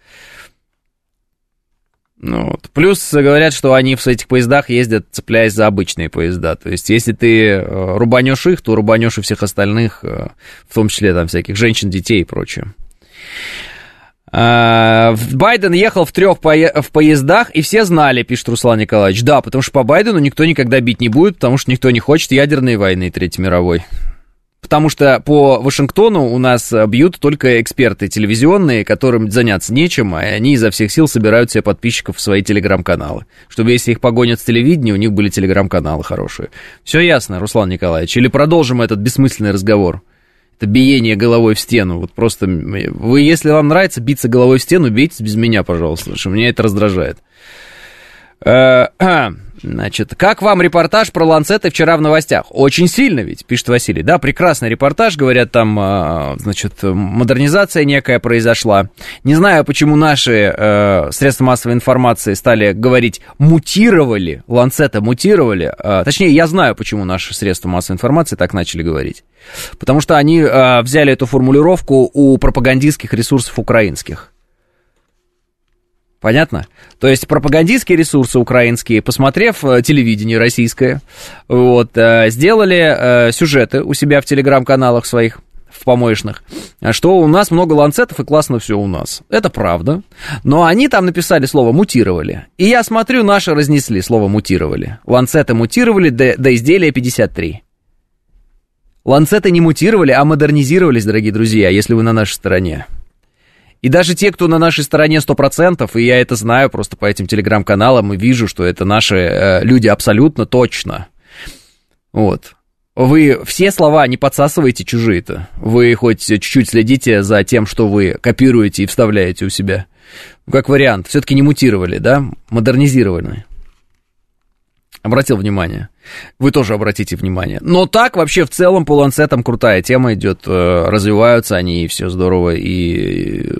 Ну, вот. Плюс говорят, что они в этих поездах ездят, цепляясь за обычные поезда. То есть, если ты э, рубанешь их, то рубанешь и всех остальных, э, в том числе там всяких женщин, детей и прочее. А, Байден ехал в трех в поездах, и все знали, пишет Руслан Николаевич. Да, потому что по Байдену никто никогда бить не будет, потому что никто не хочет ядерной войны Третьей мировой. Потому что по Вашингтону у нас э, бьют только эксперты телевизионные, которым заняться нечем, а они изо всех сил собирают себе подписчиков в свои телеграм-каналы. Чтобы если их погонят с телевидения, у них были телеграм-каналы хорошие. Все ясно, Руслан Николаевич. Или продолжим этот бессмысленный разговор? Это биение головой в стену. Вот просто вы, если вам нравится биться головой в стену, бейтесь без меня, пожалуйста, потому что меня это раздражает. Э, [clears throat] Значит, как вам репортаж про ланцеты вчера в новостях? Очень сильно ведь, пишет Василий. Да, прекрасный репортаж, говорят, там, а, значит, модернизация некая произошла. Не знаю, почему наши э, средства массовой информации стали говорить мутировали, ланцеты мутировали. Э, точнее, я знаю, почему наши средства массовой информации так начали говорить. Потому что они э, взяли эту формулировку у пропагандистских ресурсов украинских. Понятно? То есть пропагандистские ресурсы украинские, посмотрев э, телевидение российское, вот, э, сделали э, сюжеты у себя в телеграм-каналах своих, в помоечных, что у нас много ланцетов и классно все у нас. Это правда. Но они там написали слово «мутировали». И я смотрю, наши разнесли слово «мутировали». Ланцеты мутировали до, до изделия 53. Ланцеты не мутировали, а модернизировались, дорогие друзья, если вы на нашей стороне. И даже те, кто на нашей стороне 100%, и я это знаю просто по этим телеграм-каналам, и вижу, что это наши э, люди абсолютно точно. Вот. Вы все слова не подсасываете чужие-то. Вы хоть чуть-чуть следите за тем, что вы копируете и вставляете у себя. Как вариант. Все-таки не мутировали, да? Модернизированы. Обратил внимание. Вы тоже обратите внимание. Но так вообще в целом по ланцетам крутая тема идет, э, развиваются они, и все здорово. И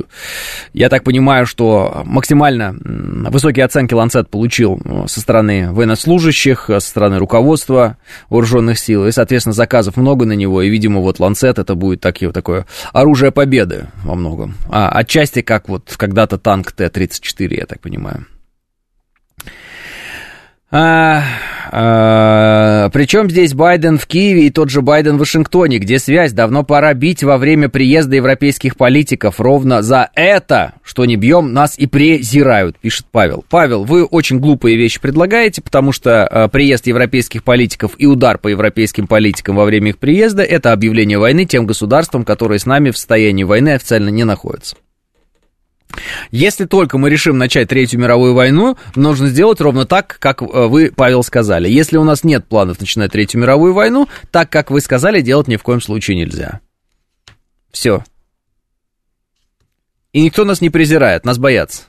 я так понимаю, что максимально высокие оценки ланцет получил э, со стороны военнослужащих, э, со стороны руководства вооруженных сил. И, соответственно, заказов много на него. И, видимо, вот ланцет это будет такие, такое оружие победы во многом. А отчасти как вот когда-то танк Т-34, я так понимаю. А, а, причем здесь Байден в Киеве и тот же Байден в Вашингтоне, где связь давно пора бить во время приезда европейских политиков. Ровно за это, что не бьем, нас и презирают, пишет Павел. Павел, вы очень глупые вещи предлагаете, потому что а, приезд европейских политиков и удар по европейским политикам во время их приезда это объявление войны тем государствам, которые с нами в состоянии войны официально не находятся. Если только мы решим начать Третью мировую войну, нужно сделать ровно так, как э, вы, Павел, сказали. Если у нас нет планов начинать Третью мировую войну, так, как вы сказали, делать ни в коем случае нельзя. Все. И никто нас не презирает, нас боятся.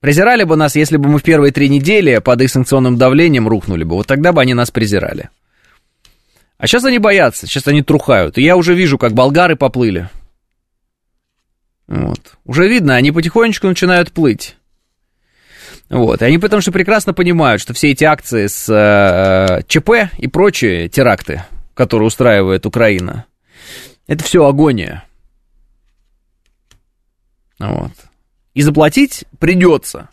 Презирали бы нас, если бы мы в первые три недели под их санкционным давлением рухнули бы. Вот тогда бы они нас презирали. А сейчас они боятся, сейчас они трухают. И я уже вижу, как болгары поплыли. Вот. Уже видно, они потихонечку начинают плыть. Вот. И они потому что прекрасно понимают, что все эти акции с э, ЧП и прочие теракты, которые устраивает Украина, это все агония. Вот. И заплатить придется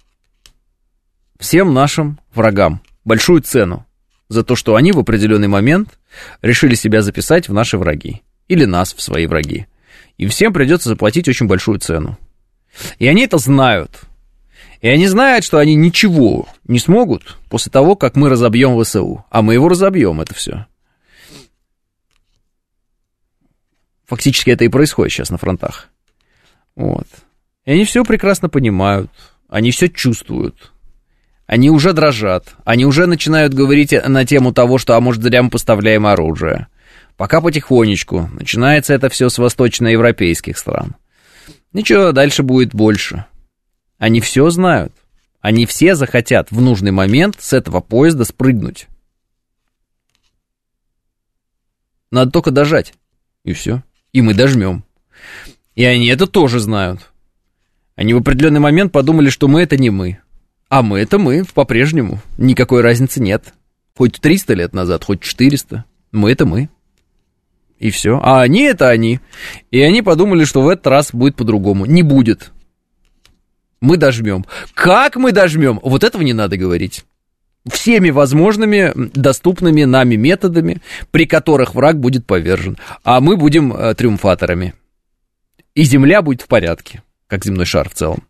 всем нашим врагам большую цену за то, что они в определенный момент решили себя записать в наши враги или нас в свои враги и всем придется заплатить очень большую цену. И они это знают. И они знают, что они ничего не смогут после того, как мы разобьем ВСУ. А мы его разобьем, это все. Фактически это и происходит сейчас на фронтах. Вот. И они все прекрасно понимают, они все чувствуют. Они уже дрожат, они уже начинают говорить на тему того, что, а может, зря мы поставляем оружие. Пока потихонечку. Начинается это все с восточноевропейских стран. Ничего, дальше будет больше. Они все знают. Они все захотят в нужный момент с этого поезда спрыгнуть. Надо только дожать. И все. И мы дожмем. И они это тоже знают. Они в определенный момент подумали, что мы это не мы. А мы это мы по-прежнему. Никакой разницы нет. Хоть 300 лет назад, хоть 400. Мы это мы. И все. А они это они. И они подумали, что в этот раз будет по-другому. Не будет. Мы дожмем. Как мы дожмем? Вот этого не надо говорить. Всеми возможными, доступными нами методами, при которых враг будет повержен. А мы будем э, триумфаторами. И Земля будет в порядке, как земной шар в целом.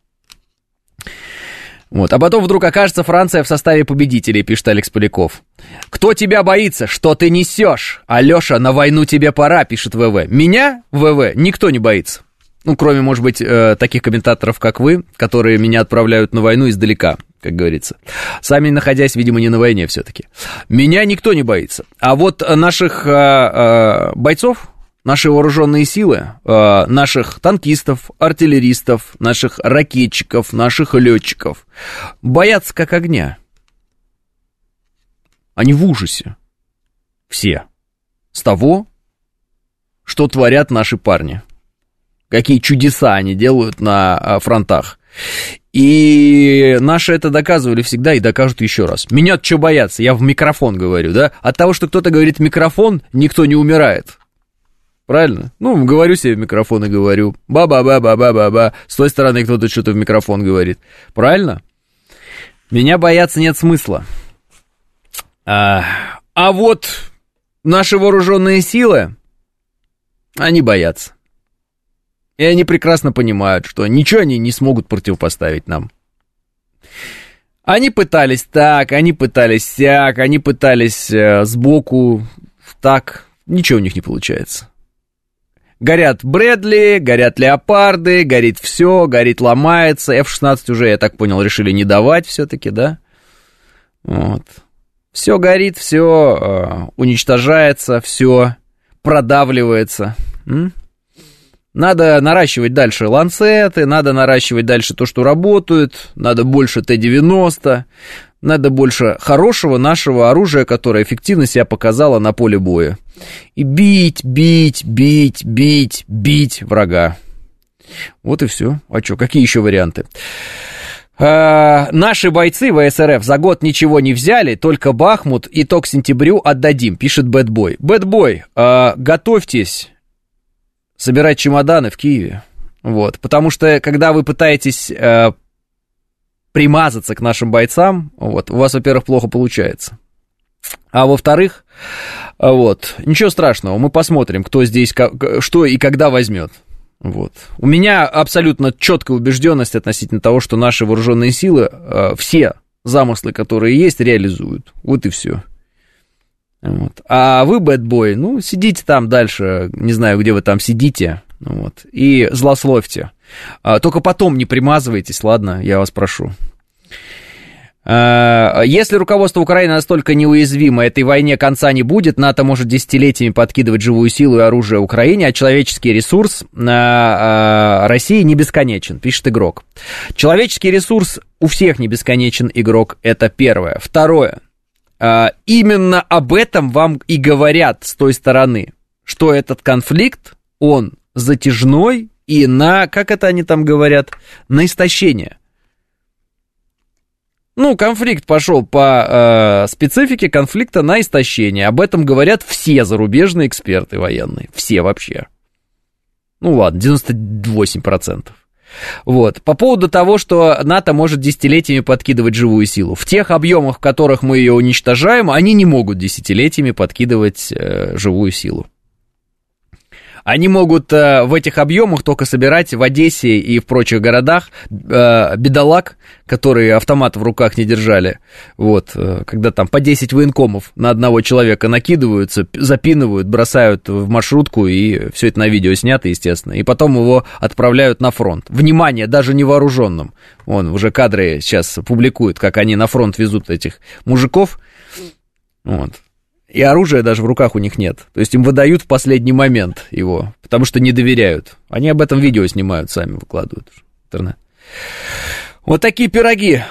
Вот. А потом вдруг окажется Франция в составе победителей, пишет Алекс Поляков. Кто тебя боится? Что ты несешь? Алеша, на войну тебе пора, пишет ВВ. Меня, ВВ, никто не боится. Ну, кроме, может быть, э, таких комментаторов, как вы, которые меня отправляют на войну издалека, как говорится. Сами находясь, видимо, не на войне все-таки. Меня никто не боится. А вот наших э, э, бойцов, наши вооруженные силы, э, наших танкистов, артиллеристов, наших ракетчиков, наших летчиков боятся как огня. Они в ужасе. Все. С того, что творят наши парни. Какие чудеса они делают на э, фронтах. И наши это доказывали всегда и докажут еще раз. Меня что бояться? Я в микрофон говорю, да? От того, что кто-то говорит микрофон, никто не умирает. Правильно? Ну, говорю себе в микрофон и говорю. Ба-ба-ба-ба-ба-ба-ба. С той стороны кто-то что-то в микрофон говорит. Правильно? Меня бояться нет смысла. А, а вот наши вооруженные силы, они боятся. И они прекрасно понимают, что ничего они не смогут противопоставить нам. Они пытались так, они пытались сяк, они пытались э, сбоку так. Ничего у них не получается. Горят Брэдли, горят Леопарды, горит все, горит, ломается. F-16 уже, я так понял, решили не давать все-таки, да? Вот. Все горит, все э, уничтожается, все продавливается. М? Надо наращивать дальше ланцеты, надо наращивать дальше то, что работает, надо больше Т-90, надо больше хорошего нашего оружия, которое эффективно себя показало на поле боя. И бить, бить, бить, бить, бить врага. Вот и все. А что, какие еще варианты? А, наши бойцы ВСРФ за год ничего не взяли, только Бахмут, и то к сентябрю отдадим, пишет Бэтбой. Бэтбой, а, готовьтесь собирать чемоданы в Киеве. Вот, потому что, когда вы пытаетесь а, примазаться к нашим бойцам, вот, у вас, во-первых, плохо получается. А во-вторых, вот, ничего страшного, мы посмотрим, кто здесь, что и когда возьмет. Вот. У меня абсолютно четкая убежденность относительно того, что наши вооруженные силы э, все замыслы, которые есть, реализуют. Вот и все. Вот. А вы, бэтбой, ну, сидите там дальше, не знаю, где вы там сидите, вот, и злословьте. А, только потом не примазывайтесь, ладно, я вас прошу. А, если руководство Украины настолько неуязвимо, этой войне конца не будет, НАТО может десятилетиями подкидывать живую силу и оружие Украине, а человеческий ресурс а, России не бесконечен, пишет игрок. Человеческий ресурс у всех не бесконечен, игрок, это первое. Второе, именно об этом вам и говорят с той стороны, что этот конфликт, он затяжной и на, как это они там говорят, на истощение – ну, конфликт пошел по э, специфике конфликта на истощение. Об этом говорят все зарубежные эксперты военные. Все вообще. Ну ладно, 98%. Вот. По поводу того, что НАТО может десятилетиями подкидывать живую силу. В тех объемах, в которых мы ее уничтожаем, они не могут десятилетиями подкидывать э, живую силу. Они могут э, в этих объемах только собирать в Одессе и в прочих городах э, бедолаг, которые автомат в руках не держали. Вот, э, когда там по 10 военкомов на одного человека накидываются, запинывают, бросают в маршрутку, и все это на видео снято, естественно. И потом его отправляют на фронт. Внимание, даже невооруженным. Вон, уже кадры сейчас публикуют, как они на фронт везут этих мужиков. Вот. И оружия даже в руках у них нет. То есть им выдают в последний момент его, потому что не доверяют. Они об этом видео снимают сами, выкладывают в интернет. Вот такие пироги.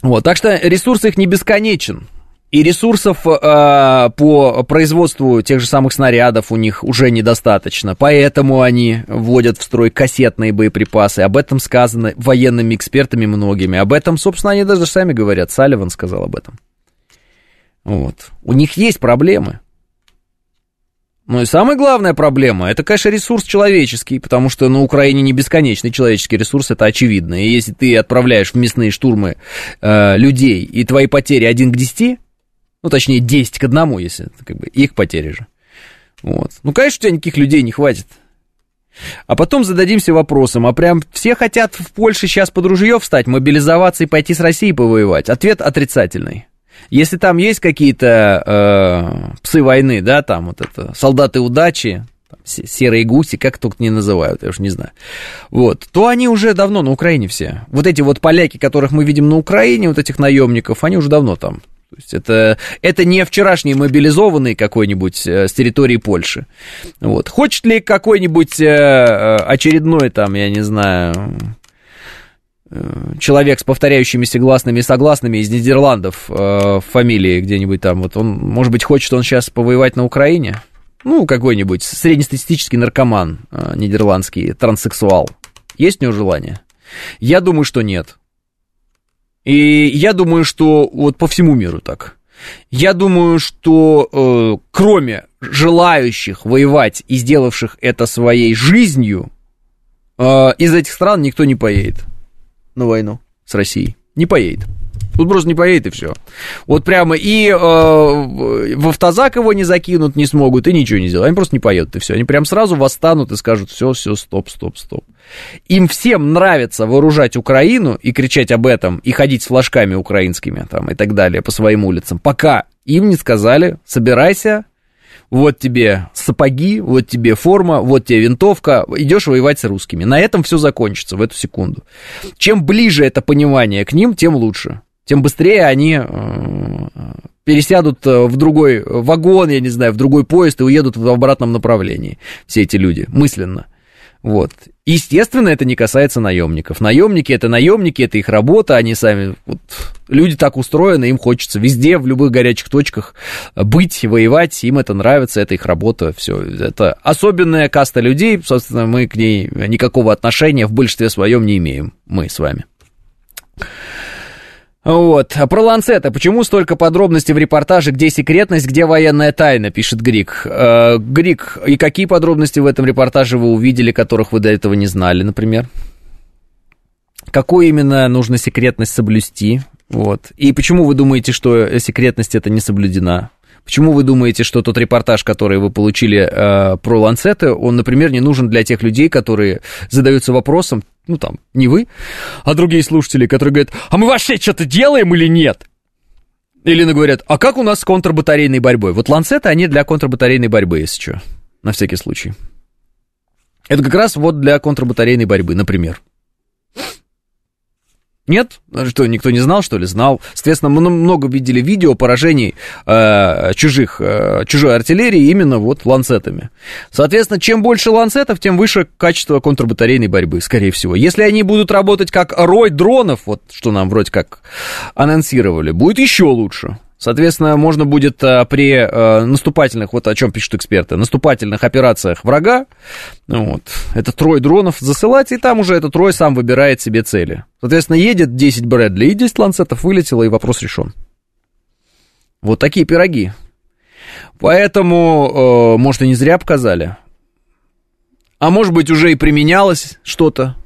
Вот, так что ресурс их не бесконечен. И ресурсов э, по производству тех же самых снарядов у них уже недостаточно. Поэтому они вводят в строй кассетные боеприпасы. Об этом сказано военными экспертами многими. Об этом, собственно, они даже сами говорят. Салливан сказал об этом. Вот. У них есть проблемы. Ну и самая главная проблема, это, конечно, ресурс человеческий, потому что на Украине не бесконечный человеческий ресурс, это очевидно. И если ты отправляешь в мясные штурмы э, людей, и твои потери 1 к 10, ну, точнее, 10 к 1, если как бы их потери же. Вот. Ну, конечно, у тебя никаких людей не хватит. А потом зададимся вопросом, а прям все хотят в Польше сейчас под ружье встать, мобилизоваться и пойти с Россией повоевать? Ответ отрицательный. Если там есть какие-то э, псы войны, да, там вот это, солдаты удачи, там, серые гуси, как только не называют, я уж не знаю, вот, то они уже давно на Украине все. Вот эти вот поляки, которых мы видим на Украине, вот этих наемников, они уже давно там. То есть это, это не вчерашний мобилизованный какой-нибудь э, с территории Польши. Вот. Хочет ли какой-нибудь э, э очередной там, я не знаю, человек с повторяющимися гласными и согласными из Нидерландов э, фамилии где-нибудь там, вот он, может быть, хочет он сейчас повоевать на Украине? Ну, какой-нибудь среднестатистический наркоман э, нидерландский, транссексуал. Есть у него желание? Я думаю, что нет. И я думаю, что вот по всему миру так. Я думаю, что э, кроме желающих воевать и сделавших это своей жизнью, э, из этих стран никто не поедет на войну с Россией. Не поедет. Тут просто не поедет и все. Вот прямо и э, в автозак его не закинут, не смогут, и ничего не сделают. Они просто не поедут, и все. Они прям сразу восстанут и скажут, все, все, стоп, стоп, стоп. Им всем нравится вооружать Украину и кричать об этом, и ходить с флажками украинскими там и так далее по своим улицам, пока им не сказали, собирайся, вот тебе сапоги, вот тебе форма, вот тебе винтовка, идешь воевать с русскими. На этом все закончится в эту секунду. Чем ближе это понимание к ним, тем лучше. Тем быстрее они э, пересядут э, в другой вагон, я не знаю, в другой поезд и уедут в обратном направлении. Все эти люди, мысленно. Вот. Естественно, это не касается наемников. Наемники это наемники, это их работа, они сами, вот, люди так устроены, им хочется везде, в любых горячих точках быть, воевать, им это нравится, это их работа, все. Это особенная каста людей, собственно, мы к ней никакого отношения в большинстве своем не имеем, мы с вами. Вот. А про Ланцета. Почему столько подробностей в репортаже, где секретность, где военная тайна, пишет Грик. Э, Грик, и какие подробности в этом репортаже вы увидели, которых вы до этого не знали, например? Какую именно нужно секретность соблюсти? Вот. И почему вы думаете, что секретность это не соблюдена? Почему вы думаете, что тот репортаж, который вы получили э, про ланцеты, он, например, не нужен для тех людей, которые задаются вопросом, ну там, не вы, а другие слушатели, которые говорят, а мы вообще что-то делаем или нет? Или ну, говорят, а как у нас с контрбатарейной борьбой? Вот ланцеты, они для контрбатарейной борьбы, если что, на всякий случай. Это как раз вот для контрбатарейной борьбы, например. Нет? Что, никто не знал, что ли? Знал. Соответственно, мы много видели видео поражений э, чужих, э, чужой артиллерии именно вот ланцетами. Соответственно, чем больше ланцетов, тем выше качество контрбатарейной борьбы, скорее всего. Если они будут работать как рой дронов, вот что нам вроде как анонсировали, будет еще лучше. Соответственно, можно будет а, при а, наступательных, вот о чем пишут эксперты, наступательных операциях врага, вот, это трое дронов засылать, и там уже этот трой сам выбирает себе цели. Соответственно, едет 10 Брэдли и 10 ланцетов вылетело, и вопрос решен. Вот такие пироги. Поэтому, э, может, и не зря показали. А может быть, уже и применялось что-то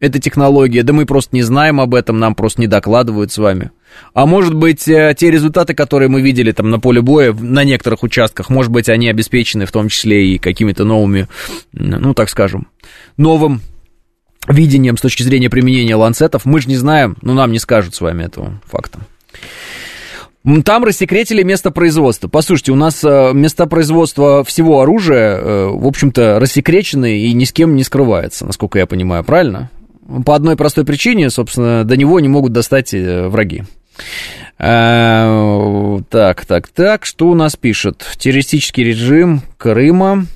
эта технология, да мы просто не знаем об этом, нам просто не докладывают с вами. А может быть, э, те результаты, которые мы видели там на поле боя на некоторых участках, может быть, они обеспечены в том числе и какими-то новыми, ну, так скажем, новым видением с точки зрения применения ланцетов. Мы же не знаем, но нам не скажут с вами этого факта. Там рассекретили место производства. Послушайте, у нас э, места производства всего оружия, э, в общем-то, рассекречены и ни с кем не скрывается, насколько я понимаю, правильно? По одной простой причине, собственно, до него не могут достать э, враги. А, так, так, так, что у нас пишет? Террористический режим Крыма.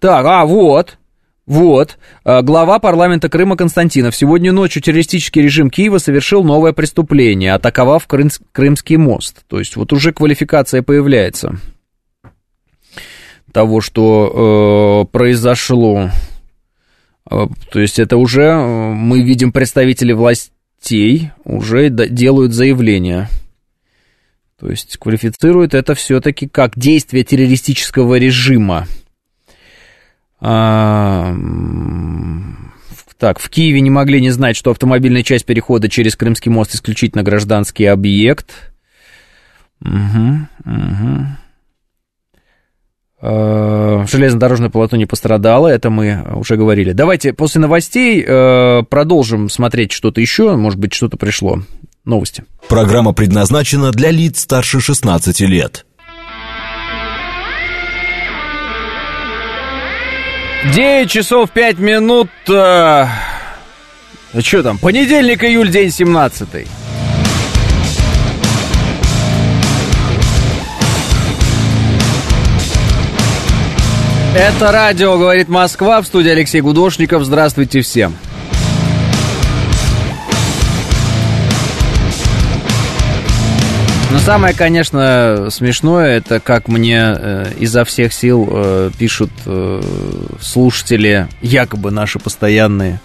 Так, а, вот, вот, а, глава парламента Крыма Константинов. Сегодня ночью террористический режим Киева совершил новое преступление, атаковав Крым, Крымский мост. То есть вот уже квалификация появляется того, что э, произошло. А, то есть это уже э, мы видим представители властей уже делают заявления. То есть квалифицирует это все-таки как действие террористического режима. А, так, в Киеве не могли не знать, что автомобильная часть перехода через Крымский мост исключительно гражданский объект. Угу, угу. Железнодорожное полотно не пострадало, это мы уже говорили. Давайте после новостей э, продолжим смотреть что-то еще, может быть, что-то пришло. Новости. Программа предназначена для лиц старше 16 лет. 9 часов 5 минут. Э, что там? Понедельник, июль, день 17. Это радио «Говорит Москва» в студии Алексей Гудошников. Здравствуйте всем. Но самое, конечно, смешное, это как мне э, изо всех сил э, пишут э, слушатели, якобы наши постоянные,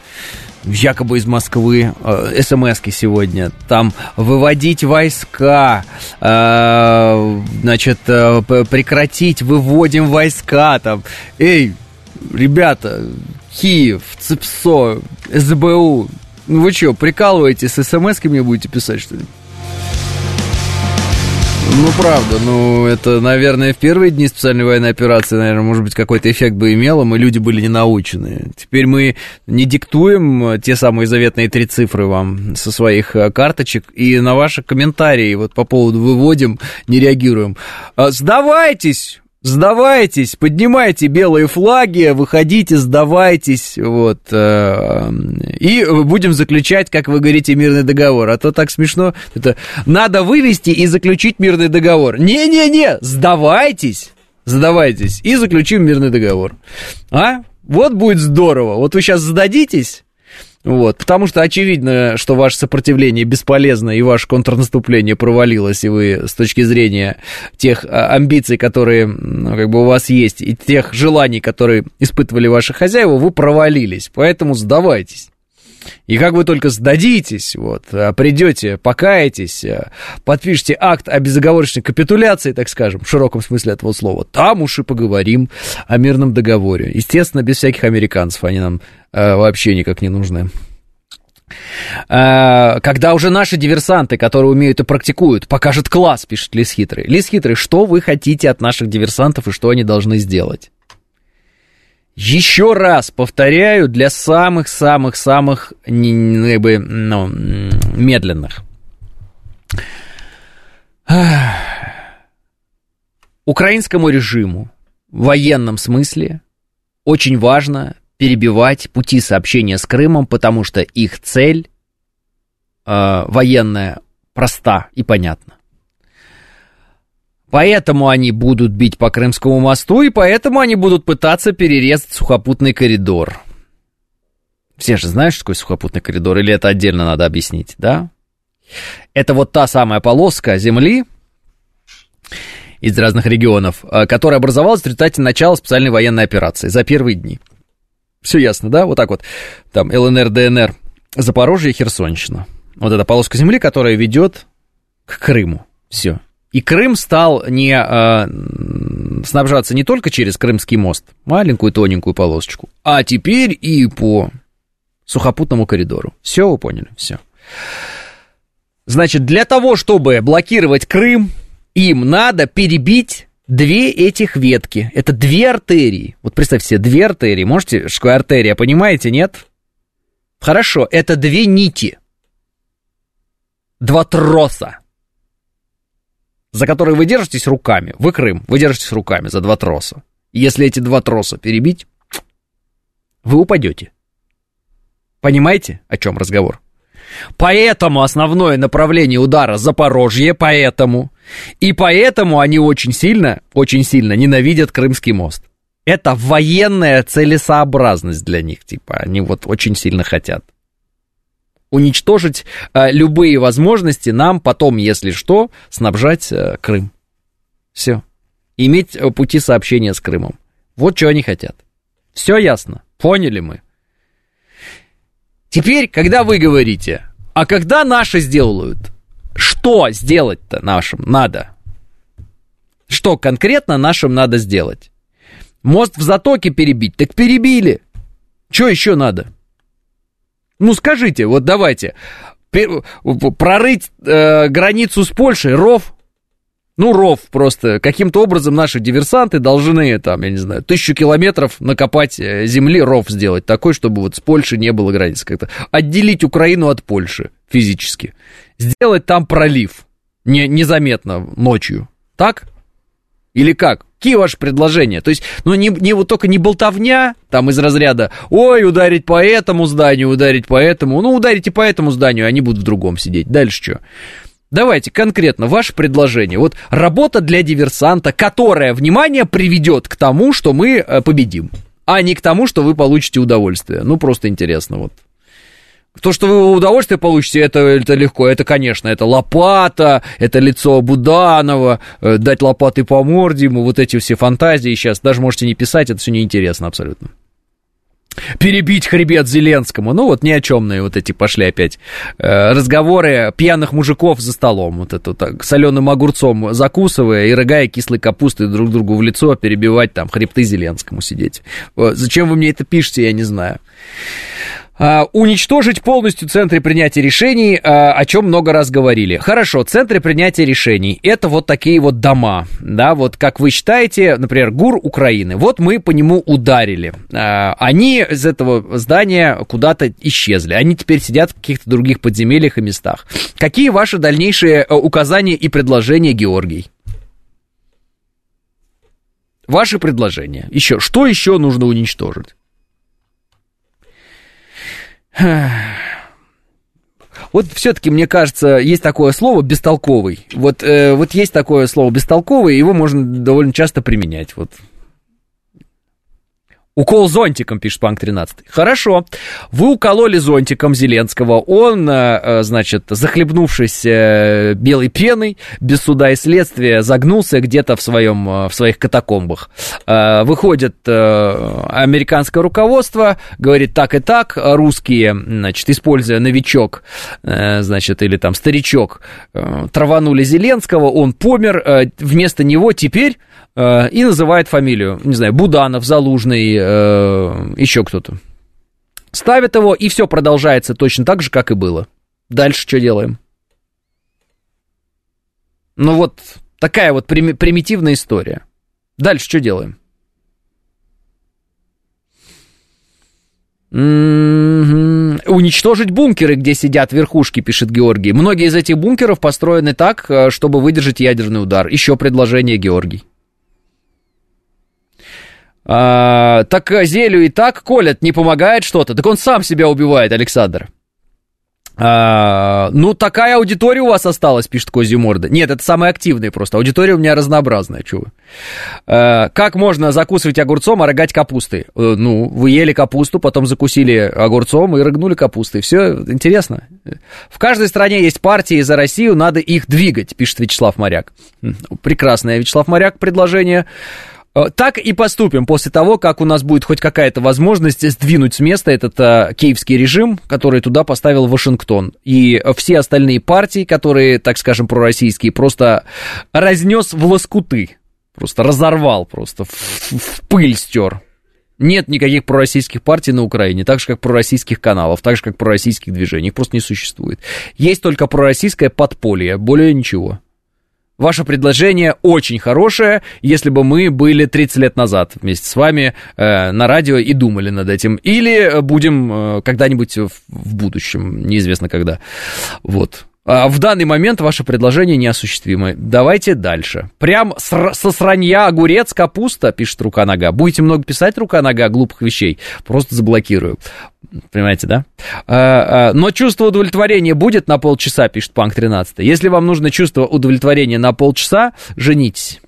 якобы из Москвы, э, смски сегодня, там выводить войска, э, значит, э, прекратить, выводим войска, там, эй, ребята, Киев, ЦИПСО, СБУ, ну вы что, прикалываетесь, с смс-ками будете писать, что ли? Ну, правда, ну, это, наверное, в первые дни специальной военной операции, наверное, может быть, какой-то эффект бы имело, мы люди были не научены. Теперь мы не диктуем те самые заветные три цифры вам со своих э, карточек, и на ваши комментарии вот по поводу выводим, не реагируем. А, сдавайтесь! Сдавайтесь, поднимайте белые флаги, выходите, сдавайтесь, вот, э, и будем заключать, как вы говорите, мирный договор. А то так смешно, это надо вывести и заключить мирный договор. Не-не-не, сдавайтесь, сдавайтесь, и заключим мирный договор. А? Вот будет здорово. Вот вы сейчас сдадитесь, вот, потому что очевидно, что ваше сопротивление бесполезно, и ваше контрнаступление провалилось, и вы с точки зрения тех а, амбиций, которые ну, как бы у вас есть, и тех желаний, которые испытывали ваши хозяева, вы провалились. Поэтому сдавайтесь. И как вы только сдадитесь, вот, а, придете, покаетесь, а, подпишите акт о безоговорочной капитуляции, так скажем, в широком смысле этого слова, там уж и поговорим о мирном договоре. Естественно, без всяких американцев, они нам э, вообще никак не нужны. Когда уже наши диверсанты, которые умеют и практикуют, покажут класс, пишет Лис Хитрый. Лис Хитрый, что вы хотите от наших диверсантов и что они должны сделать? Еще раз повторяю для самых-самых-самых ну, бы, ну, медленных. Украинскому режиму в военном смысле очень важно перебивать пути сообщения с Крымом, потому что их цель э, военная проста и понятна. Поэтому они будут бить по Крымскому мосту, и поэтому они будут пытаться перерезать сухопутный коридор. Все же знают, что такое сухопутный коридор, или это отдельно надо объяснить, да? Это вот та самая полоска земли из разных регионов, э, которая образовалась в результате начала специальной военной операции за первые дни. Все ясно, да? Вот так вот. Там ЛНР, ДНР, Запорожье, Херсонщина. Вот эта полоска земли, которая ведет к Крыму. Все. И Крым стал не э, снабжаться не только через Крымский мост, маленькую тоненькую полосочку, а теперь и по сухопутному коридору. Все, вы поняли? Все. Значит, для того, чтобы блокировать Крым, им надо перебить две этих ветки. Это две артерии. Вот представьте себе, две артерии. Можете, что артерия, понимаете, нет? Хорошо, это две нити. Два троса за которые вы держитесь руками, вы Крым, вы держитесь руками за два троса. если эти два троса перебить, вы упадете. Понимаете, о чем разговор? Поэтому основное направление удара Запорожье, поэтому. И поэтому они очень сильно, очень сильно ненавидят Крымский мост. Это военная целесообразность для них, типа, они вот очень сильно хотят уничтожить э, любые возможности нам потом, если что, снабжать э, Крым. Все. Иметь э, пути сообщения с Крымом. Вот что они хотят. Все ясно. Поняли мы. Теперь, когда вы говорите, а когда наши сделают, что сделать-то нашим надо? Что конкретно нашим надо сделать? Мост в затоке перебить? Так перебили. Что еще надо? Ну скажите, вот давайте, прорыть э, границу с Польшей, ров, ну, ров просто. Каким-то образом наши диверсанты должны, там, я не знаю, тысячу километров накопать э, земли, ров сделать такой, чтобы вот с Польшей не было границ. Как-то отделить Украину от Польши физически. Сделать там пролив. Не, незаметно ночью. Так? Или как? Какие ваши предложения? То есть, ну, не, не вот только не болтовня, там, из разряда, ой, ударить по этому зданию, ударить по этому, ну, ударите по этому зданию, они будут в другом сидеть. Дальше что? Давайте конкретно ваше предложение. Вот работа для диверсанта, которая, внимание, приведет к тому, что мы э, победим, а не к тому, что вы получите удовольствие. Ну, просто интересно, вот. То, что вы удовольствие получите, это, это легко. Это, конечно, это лопата, это лицо Буданова, э, дать лопаты по морде ему, вот эти все фантазии сейчас. Даже можете не писать, это все неинтересно абсолютно перебить хребет Зеленскому. Ну вот ни о чемные вот эти пошли опять э, разговоры пьяных мужиков за столом. Вот это так, соленым огурцом закусывая и рыгая кислой капустой друг другу в лицо, перебивать там хребты Зеленскому сидеть. Зачем вы мне это пишете, я не знаю. А, уничтожить полностью центры принятия решений, а, о чем много раз говорили. Хорошо, центры принятия решений это вот такие вот дома, да, вот как вы считаете, например, ГУР Украины, вот мы по нему ударили. А, они из этого здания куда-то исчезли, они теперь сидят в каких-то других подземельях и местах. Какие ваши дальнейшие э, указания и предложения, Георгий? Ваши предложения. Еще, что еще нужно уничтожить? [sighs] Вот все-таки, мне кажется, есть такое слово бестолковый. Вот, э, вот есть такое слово бестолковый, его можно довольно часто применять. Вот Укол зонтиком, пишет Панк 13. Хорошо. Вы укололи зонтиком Зеленского. Он, э, э, значит, захлебнувшись э, белой пеной, без суда и следствия, загнулся где-то в, своем, в своих катакомбах. Выходит американское руководство, говорит так и так, русские, значит, используя новичок, значит, или там старичок, траванули Зеленского, он помер, вместо него теперь и называет фамилию, не знаю, Буданов, Залужный, э, еще кто-то. Ставят его, и все продолжается точно так же, как и было. Дальше что делаем? Ну вот такая вот примитивная история. Дальше что делаем? Mm-hmm. Уничтожить бункеры, где сидят верхушки, пишет Георгий. Многие из этих бункеров построены так, э, чтобы выдержать ядерный удар. Еще предложение, Георгий. А, так Зелю и так колят, не помогает что-то. Так он сам себя убивает, Александр. А, ну, такая аудитория у вас осталась, пишет Козью Морда. Нет, это самые активные просто. Аудитория у меня разнообразная. А, как можно закусывать огурцом, а рыгать капустой? А, ну, вы ели капусту, потом закусили огурцом и рыгнули капустой. Все интересно. В каждой стране есть партии за Россию, надо их двигать, пишет Вячеслав Моряк. Прекрасное, Вячеслав Моряк, предложение. Э, так и поступим после того, как у нас будет хоть какая-то возможность сдвинуть с места этот а, киевский режим, который туда поставил Вашингтон. И все остальные партии, которые, так скажем, пророссийские, просто разнес в лоскуты. Просто разорвал, просто в, в пыль стер. Нет никаких пророссийских партий на Украине, так же, как пророссийских каналов, так же, как пророссийских движений. Их просто не существует. Есть только пророссийское подполье, более ничего. Ваше предложение очень хорошее, если бы мы были 30 лет назад вместе с вами э, на радио и думали над этим. Или будем э, когда-нибудь в, в будущем, неизвестно когда. Вот. А в данный момент ваше предложение неосуществимо. Давайте дальше. Прям с, со сранья огурец, капуста, пишет рука-нога. Будете много писать рука-нога глупых вещей, просто заблокирую. Понимаете, да? А, а, но чувство удовлетворения будет на полчаса, пишет Панк 13. Если вам нужно чувство удовлетворения на полчаса, женитесь.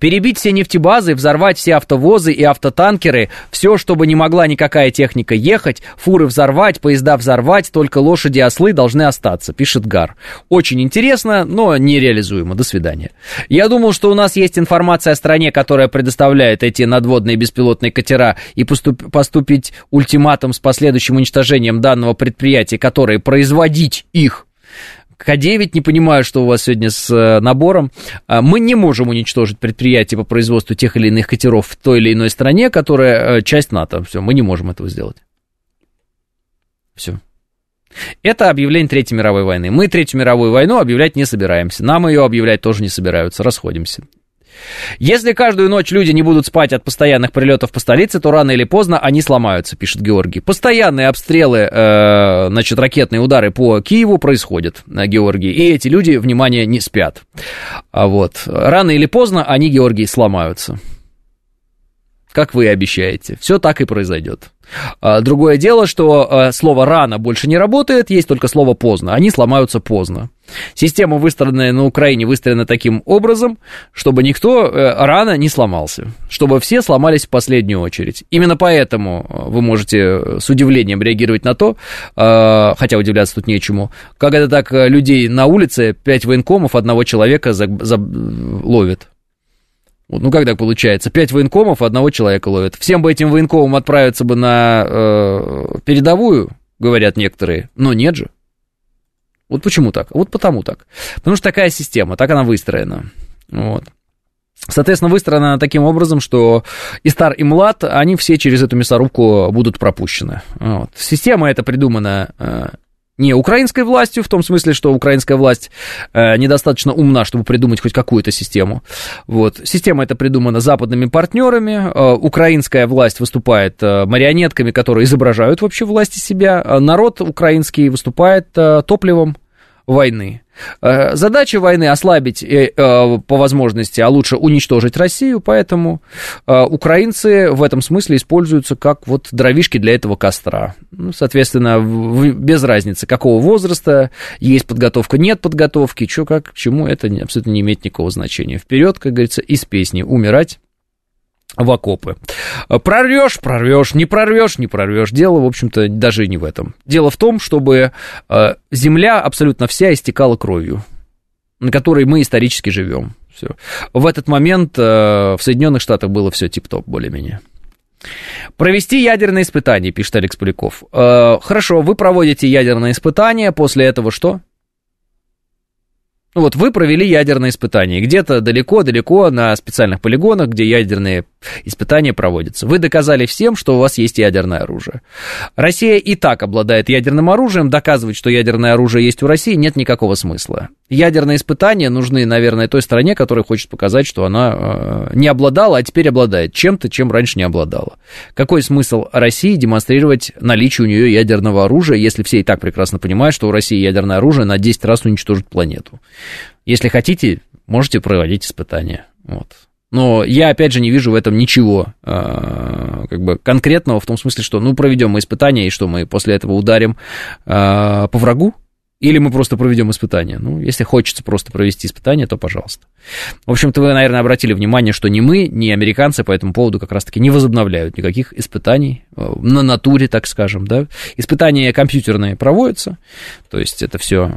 Перебить все нефтебазы, взорвать все автовозы и автотанкеры, все, чтобы не могла никакая техника ехать, фуры взорвать, поезда взорвать, только лошади и ослы должны остаться, пишет Гар. Очень интересно, но нереализуемо. До свидания. Я думал, что у нас есть информация о стране, которая предоставляет эти надводные беспилотные катера и поступ, поступить ультиматум с последующим уничтожением данного предприятия, которое производить их К9, не понимаю, что у вас сегодня с э, набором. А, мы не можем уничтожить предприятие по производству тех или иных катеров в той или иной стране, которая э, часть НАТО. Все, мы не можем этого сделать. Все. Это объявление Третьей мировой войны. Мы Третью мировую войну объявлять не собираемся. Нам ее объявлять тоже не собираются. Расходимся. Если каждую ночь люди не будут спать от постоянных прилетов по столице, то рано или поздно они сломаются, пишет Георгий. Постоянные обстрелы, э, значит, ракетные удары по Киеву происходят, э, Георгий. И эти люди, внимание, не спят. А вот. Рано или поздно они, Георгий, сломаются как вы обещаете. Все так и произойдет. А, другое дело, что а, слово «рано» больше не работает, есть только слово «поздно». Они сломаются поздно. Система, выстроенная на Украине, выстроена таким образом, чтобы никто э, рано не сломался, чтобы все сломались в последнюю очередь. Именно поэтому э, вы можете с удивлением реагировать на то, э, хотя удивляться тут нечему, как это так людей на улице, пять военкомов одного человека за, за, ловит. Ну, как так получается? Пять военкомов одного человека ловят. Всем бы этим военкомам отправиться бы на э, передовую, говорят некоторые, но нет же. Вот почему так? Вот потому так. Потому что такая система, так она выстроена. Вот. Соответственно, выстроена таким образом, что и стар, и млад, они все через эту мясорубку будут пропущены. Вот. Система эта придумана э, не украинской властью, в том смысле, что украинская власть э, недостаточно умна, чтобы придумать хоть какую-то систему. Вот. Система эта придумана западными партнерами. Э, украинская власть выступает э, марионетками, которые изображают вообще власти себя. Народ украинский выступает э, топливом войны. Э, задача войны ослабить э, э, по возможности, а лучше уничтожить Россию, поэтому украинцы в этом смысле используются как вот дровишки для этого костра. Ну, соответственно, без разницы, какого возраста, есть подготовка, нет подготовки, что как, к чему, это абсолютно не имеет никакого значения. Вперед, как говорится, из песни умирать в окопы. Прорвешь, прорвешь, не прорвешь, не прорвешь. Дело, в общем-то, даже не в этом. Дело в том, чтобы э, земля абсолютно вся истекала кровью, на которой мы исторически живем. Все. В этот момент э, в Соединенных Штатах было все тип-топ, более-менее. Провести ядерные испытания, пишет Алекс Поляков. Э, хорошо, вы проводите ядерные испытания, после этого что? Ну вот вы провели ядерные испытания где-то далеко-далеко на специальных полигонах, где ядерные испытания проводятся. Вы доказали всем, что у вас есть ядерное оружие. Россия и так обладает ядерным оружием, доказывать, что ядерное оружие есть у России, нет никакого смысла. Ядерные испытания нужны, наверное, той стране, которая хочет показать, что она э, не обладала, а теперь обладает чем-то, чем раньше не обладала. Какой смысл России демонстрировать наличие у нее ядерного оружия, если все и так прекрасно понимают, что у России ядерное оружие на 10 раз уничтожит планету? Если хотите, можете проводить испытания. Вот. Но я, опять же, не вижу в этом ничего э, как бы конкретного, в том смысле, что, ну, проведем мы испытания, и что мы после этого ударим э, по врагу, или мы просто проведем испытание. Ну, если хочется просто провести испытание, то пожалуйста. В общем-то, вы, наверное, обратили внимание, что ни мы, ни американцы по этому поводу как раз-таки не возобновляют никаких испытаний э, на натуре, так скажем, да. Испытания компьютерные проводятся, то есть это все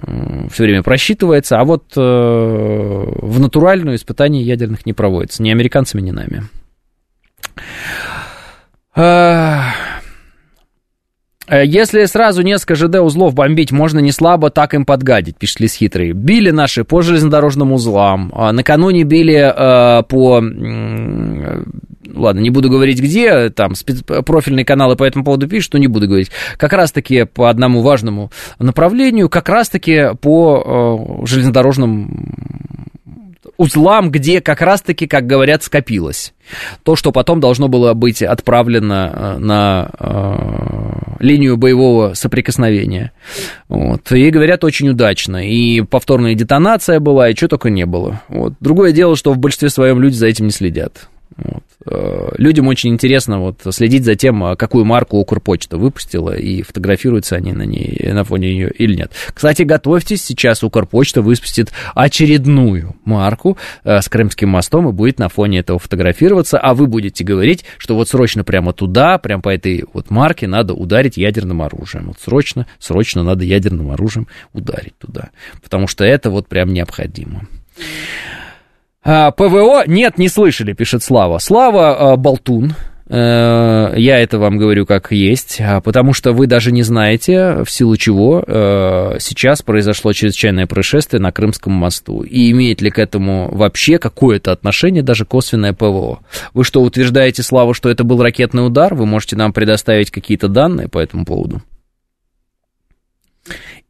все время просчитывается, а вот э, в натуральную испытания ядерных не проводится ни американцами, ни нами. Э, если сразу несколько ЖД-узлов бомбить, можно не слабо так им подгадить, пишет Лис Хитрый. Били наши по железнодорожным узлам, а накануне били э, по... Ладно, не буду говорить где, там спец... профильные каналы по этому поводу пишут, но не буду говорить. Как раз-таки по одному важному направлению, как раз-таки по э, железнодорожным узлам, где как раз-таки, как говорят, скопилось. То, что потом должно было быть отправлено э, на э, линию боевого соприкосновения. Вот. И говорят, очень удачно. И повторная детонация была, и что только не было. Вот. Другое дело, что в большинстве своем люди за этим не следят. Вот. Э, людям очень интересно вот следить за тем, а какую марку Укрпочта выпустила, и фотографируются они на ней, на фоне нее или нет. Кстати, готовьтесь, сейчас Укрпочта выпустит очередную марку э, с Крымским мостом и будет на фоне этого фотографироваться, а вы будете говорить, что вот срочно прямо туда, прямо по этой вот марке надо ударить ядерным оружием. Вот срочно, срочно надо ядерным оружием ударить туда, потому что это вот прям необходимо. А, ПВО нет, не слышали, пишет Слава. Слава а, Болтун, Э, я это вам говорю как есть, а потому что вы даже не знаете, в силу чего э, сейчас произошло чрезвычайное происшествие на Крымском мосту. И имеет ли к этому вообще какое-то отношение, даже косвенное ПВО. Вы что, утверждаете, Слава, что это был ракетный удар? Вы можете нам предоставить какие-то данные по этому поводу?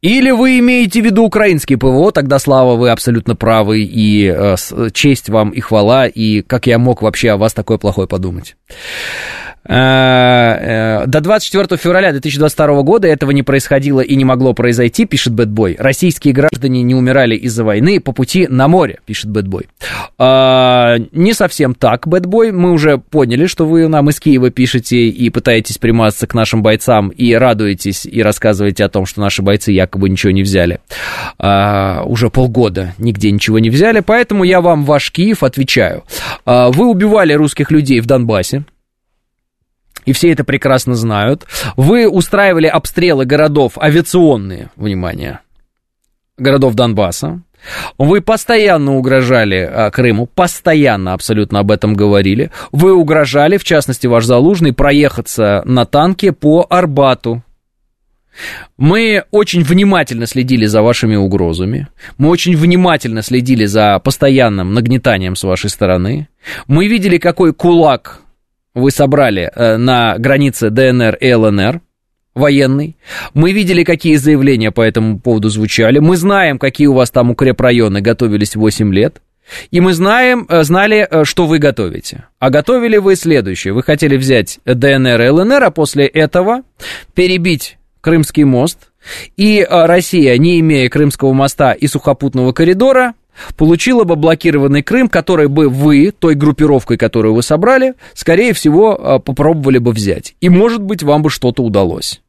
Или вы имеете в виду украинский ПВО, тогда, Слава, вы абсолютно правы, и э, честь вам и хвала, и как я мог вообще о вас такое плохое подумать. Э, э, до 24 февраля 2022 года этого не происходило и не могло произойти, пишет Бэтбой. Российские граждане не умирали из-за войны по пути на море, пишет Бэтбой. Не совсем так, Бэтбой. Мы уже поняли, что вы нам из Киева пишете и пытаетесь примазаться к нашим бойцам и радуетесь и рассказываете о том, что наши бойцы якобы ничего не взяли. А, уже полгода нигде ничего не взяли, поэтому я вам ваш Киев отвечаю. Вы убивали русских людей в Донбассе и все это прекрасно знают. Вы устраивали обстрелы городов авиационные, внимание, городов Донбасса. Вы постоянно угрожали а, Крыму, постоянно абсолютно об этом говорили. Вы угрожали, в частности, ваш Залужный, проехаться на танке по Арбату. Мы очень внимательно следили за вашими угрозами. Мы очень внимательно следили за постоянным нагнетанием с вашей стороны. Мы видели, какой кулак вы собрали э, на границе ДНР и ЛНР, военный. Мы видели, какие заявления по этому поводу звучали. Мы знаем, какие у вас там укрепрайоны готовились 8 лет. И мы знаем, э, знали, э, что вы готовите. А готовили вы следующее. Вы хотели взять ДНР и ЛНР, а после этого перебить Крымский мост. И Россия, не имея Крымского моста и сухопутного коридора, получила бы блокированный Крым, который бы вы, той группировкой, которую вы собрали, скорее всего, а, попробовали бы взять. И, может быть, вам бы что-то удалось.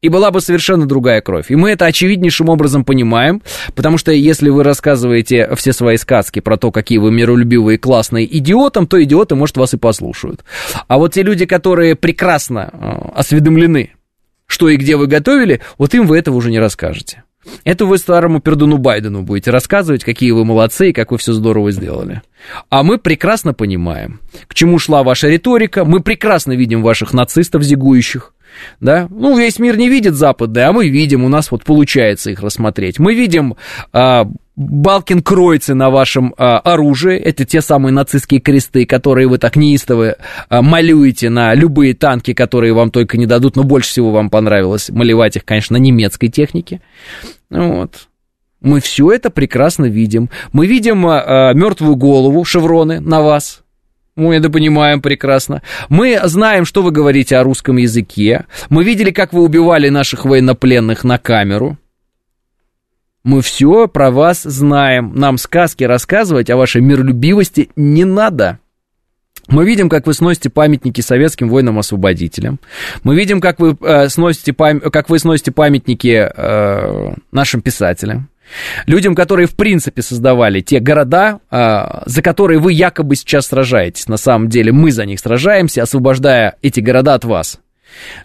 И была бы совершенно другая кровь. И мы это очевиднейшим образом понимаем, потому что если вы рассказываете все свои сказки про то, какие вы миролюбивые классные идиотам, то идиоты, может, вас и послушают. А вот те люди, которые прекрасно а, осведомлены, что и где вы готовили, вот им вы этого уже не расскажете. Это вы старому пердуну Байдену будете рассказывать, какие вы молодцы и как вы все здорово сделали. А мы прекрасно понимаем, к чему шла ваша риторика, мы прекрасно видим ваших нацистов зигующих, да, ну, весь мир не видит западный, а мы видим, у нас вот получается их рассмотреть. Мы видим а, Балкин-кройцы на вашем а, оружии, это те самые нацистские кресты, которые вы так неистово а, малюете на любые танки, которые вам только не дадут, но больше всего вам понравилось малевать их, конечно, на немецкой технике. Вот. Мы все это прекрасно видим. Мы видим а, а, мертвую голову, шевроны на вас. Мы это понимаем прекрасно. Мы знаем, что вы говорите о русском языке. Мы видели, как вы убивали наших военнопленных на камеру. Мы все про вас знаем. Нам сказки рассказывать о вашей миролюбивости не надо. Мы видим, как вы сносите памятники советским воинам-освободителям. Мы видим, как вы, э, сносите, пам... как вы сносите памятники э, нашим писателям. Людям, которые в принципе создавали те города, э, за которые вы якобы сейчас сражаетесь. На самом деле мы за них сражаемся, освобождая эти города от вас.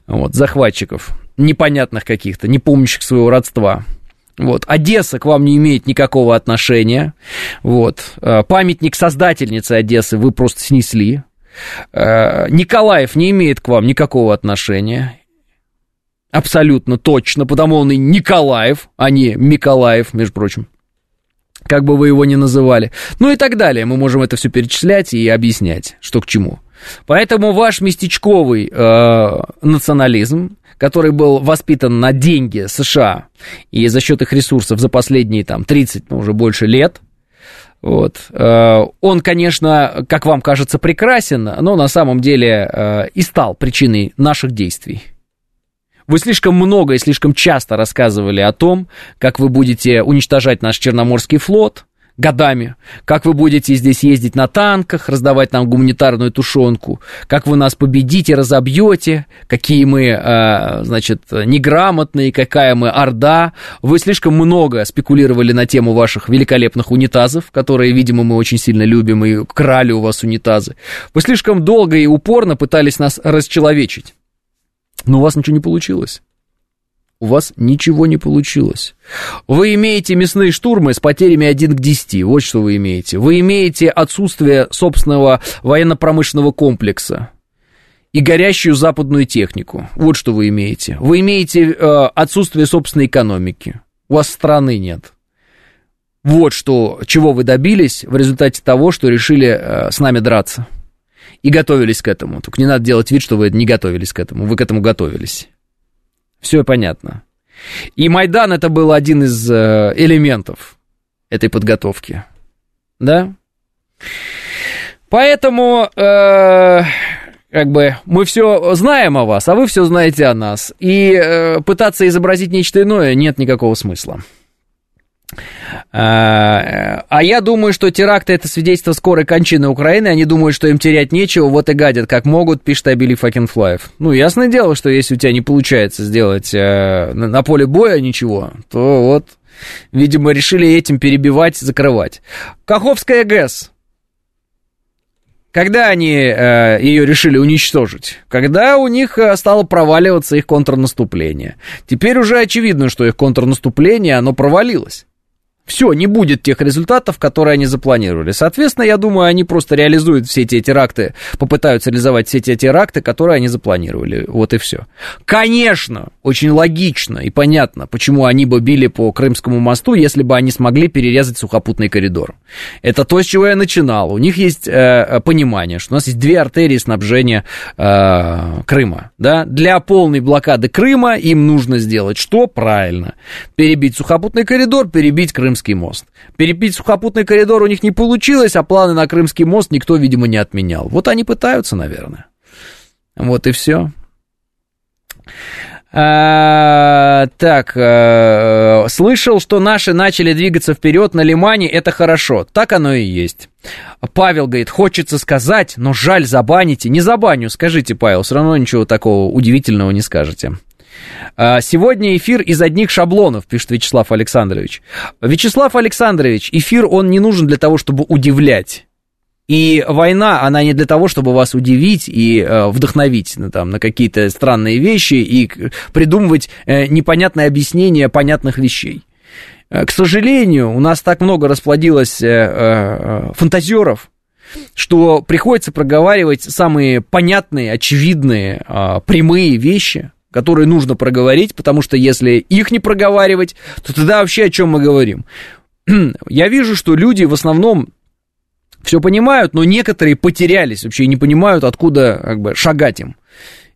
Вот, захватчиков, непонятных каких-то, не помнящих своего родства. Вот. Одесса к вам не имеет никакого отношения. Вот. Э, памятник создательницы Одессы вы просто снесли. Э, Николаев не имеет к вам никакого отношения. Абсолютно точно, потому он и Николаев, а не Миколаев, между прочим. Как бы вы его ни называли. Ну и так далее. Мы можем это все перечислять и объяснять, что к чему. Поэтому ваш местечковый э, национализм, который был воспитан на деньги США и за счет их ресурсов за последние там 30, ну уже больше лет, вот. Э, он, конечно, как вам кажется, прекрасен, но на самом деле э, и стал причиной наших действий. Вы слишком много и слишком часто рассказывали о том, как вы будете уничтожать наш Черноморский флот, годами, как вы будете здесь ездить на танках, раздавать нам гуманитарную тушенку, как вы нас победите, разобьете, какие мы, э, значит, неграмотные, какая мы орда. Вы слишком много спекулировали на тему ваших великолепных унитазов, которые, видимо, мы очень сильно любим и крали у вас унитазы. Вы слишком долго и упорно пытались нас расчеловечить. Но у вас ничего не получилось. У вас ничего не получилось. Вы имеете мясные штурмы с потерями 1 к 10, вот что вы имеете. Вы имеете отсутствие собственного военно-промышленного комплекса и горящую западную технику. Вот что вы имеете. Вы имеете э, отсутствие собственной экономики. У вас страны нет. Вот что, чего вы добились в результате того, что решили э, с нами драться. И готовились к этому. Только не надо делать вид, что вы не готовились к этому. Вы к этому готовились. Все понятно. И Майдан это был один из э, элементов этой подготовки. Да? Поэтому, э, как бы, мы все знаем о вас, а вы все знаете о нас. И э, пытаться изобразить нечто иное нет никакого смысла. А, а я думаю, что теракты это свидетельство скорой кончины Украины. Они думают, что им терять нечего, вот и гадят, как могут, пишет Абили Факенфлаев. Ну, ясное дело, что если у тебя не получается сделать э, на, на поле боя ничего, то вот, видимо, решили этим перебивать, закрывать. Каховская ГЭС. Когда они э, ее решили уничтожить? Когда у них э, стало проваливаться их контрнаступление. Теперь уже очевидно, что их контрнаступление, оно провалилось. Все, не будет тех результатов, которые они запланировали. Соответственно, я думаю, они просто реализуют все эти теракты, попытаются реализовать все эти теракты, которые они запланировали. Вот и все. Конечно, очень логично и понятно, почему они бы били по Крымскому мосту, если бы они смогли перерезать сухопутный коридор. Это то, с чего я начинал. У них есть э, понимание, что у нас есть две артерии снабжения э, Крыма. Да? Для полной блокады Крыма им нужно сделать что? Правильно. Перебить сухопутный коридор, перебить Крым Крымский мост. Перепить сухопутный коридор у них не получилось, а планы на Крымский мост никто, видимо, не отменял. Вот они пытаются, наверное. Вот и все. А, так, а, слышал, что наши начали двигаться вперед на Лимане, это хорошо. Так оно и есть. Павел говорит, хочется сказать, но жаль, забаните. Не забаню, скажите, Павел, все равно ничего такого удивительного не скажете. А, сегодня эфир из одних шаблонов, пишет Вячеслав Александрович. Вячеслав Александрович, эфир, он не нужен для того, чтобы удивлять. И война, она не для того, чтобы вас удивить и э, вдохновить ну, там, на какие-то странные вещи и придумывать э, непонятные объяснения понятных вещей. Э, к сожалению, у нас так много расплодилось э, э, фантазеров, что приходится проговаривать самые понятные, очевидные, э, прямые вещи, которые нужно проговорить, потому что если их не проговаривать, то тогда вообще о чем мы говорим? [clears throat] Я вижу, что люди в основном все понимают, но некоторые потерялись вообще и не понимают, откуда как бы шагать им.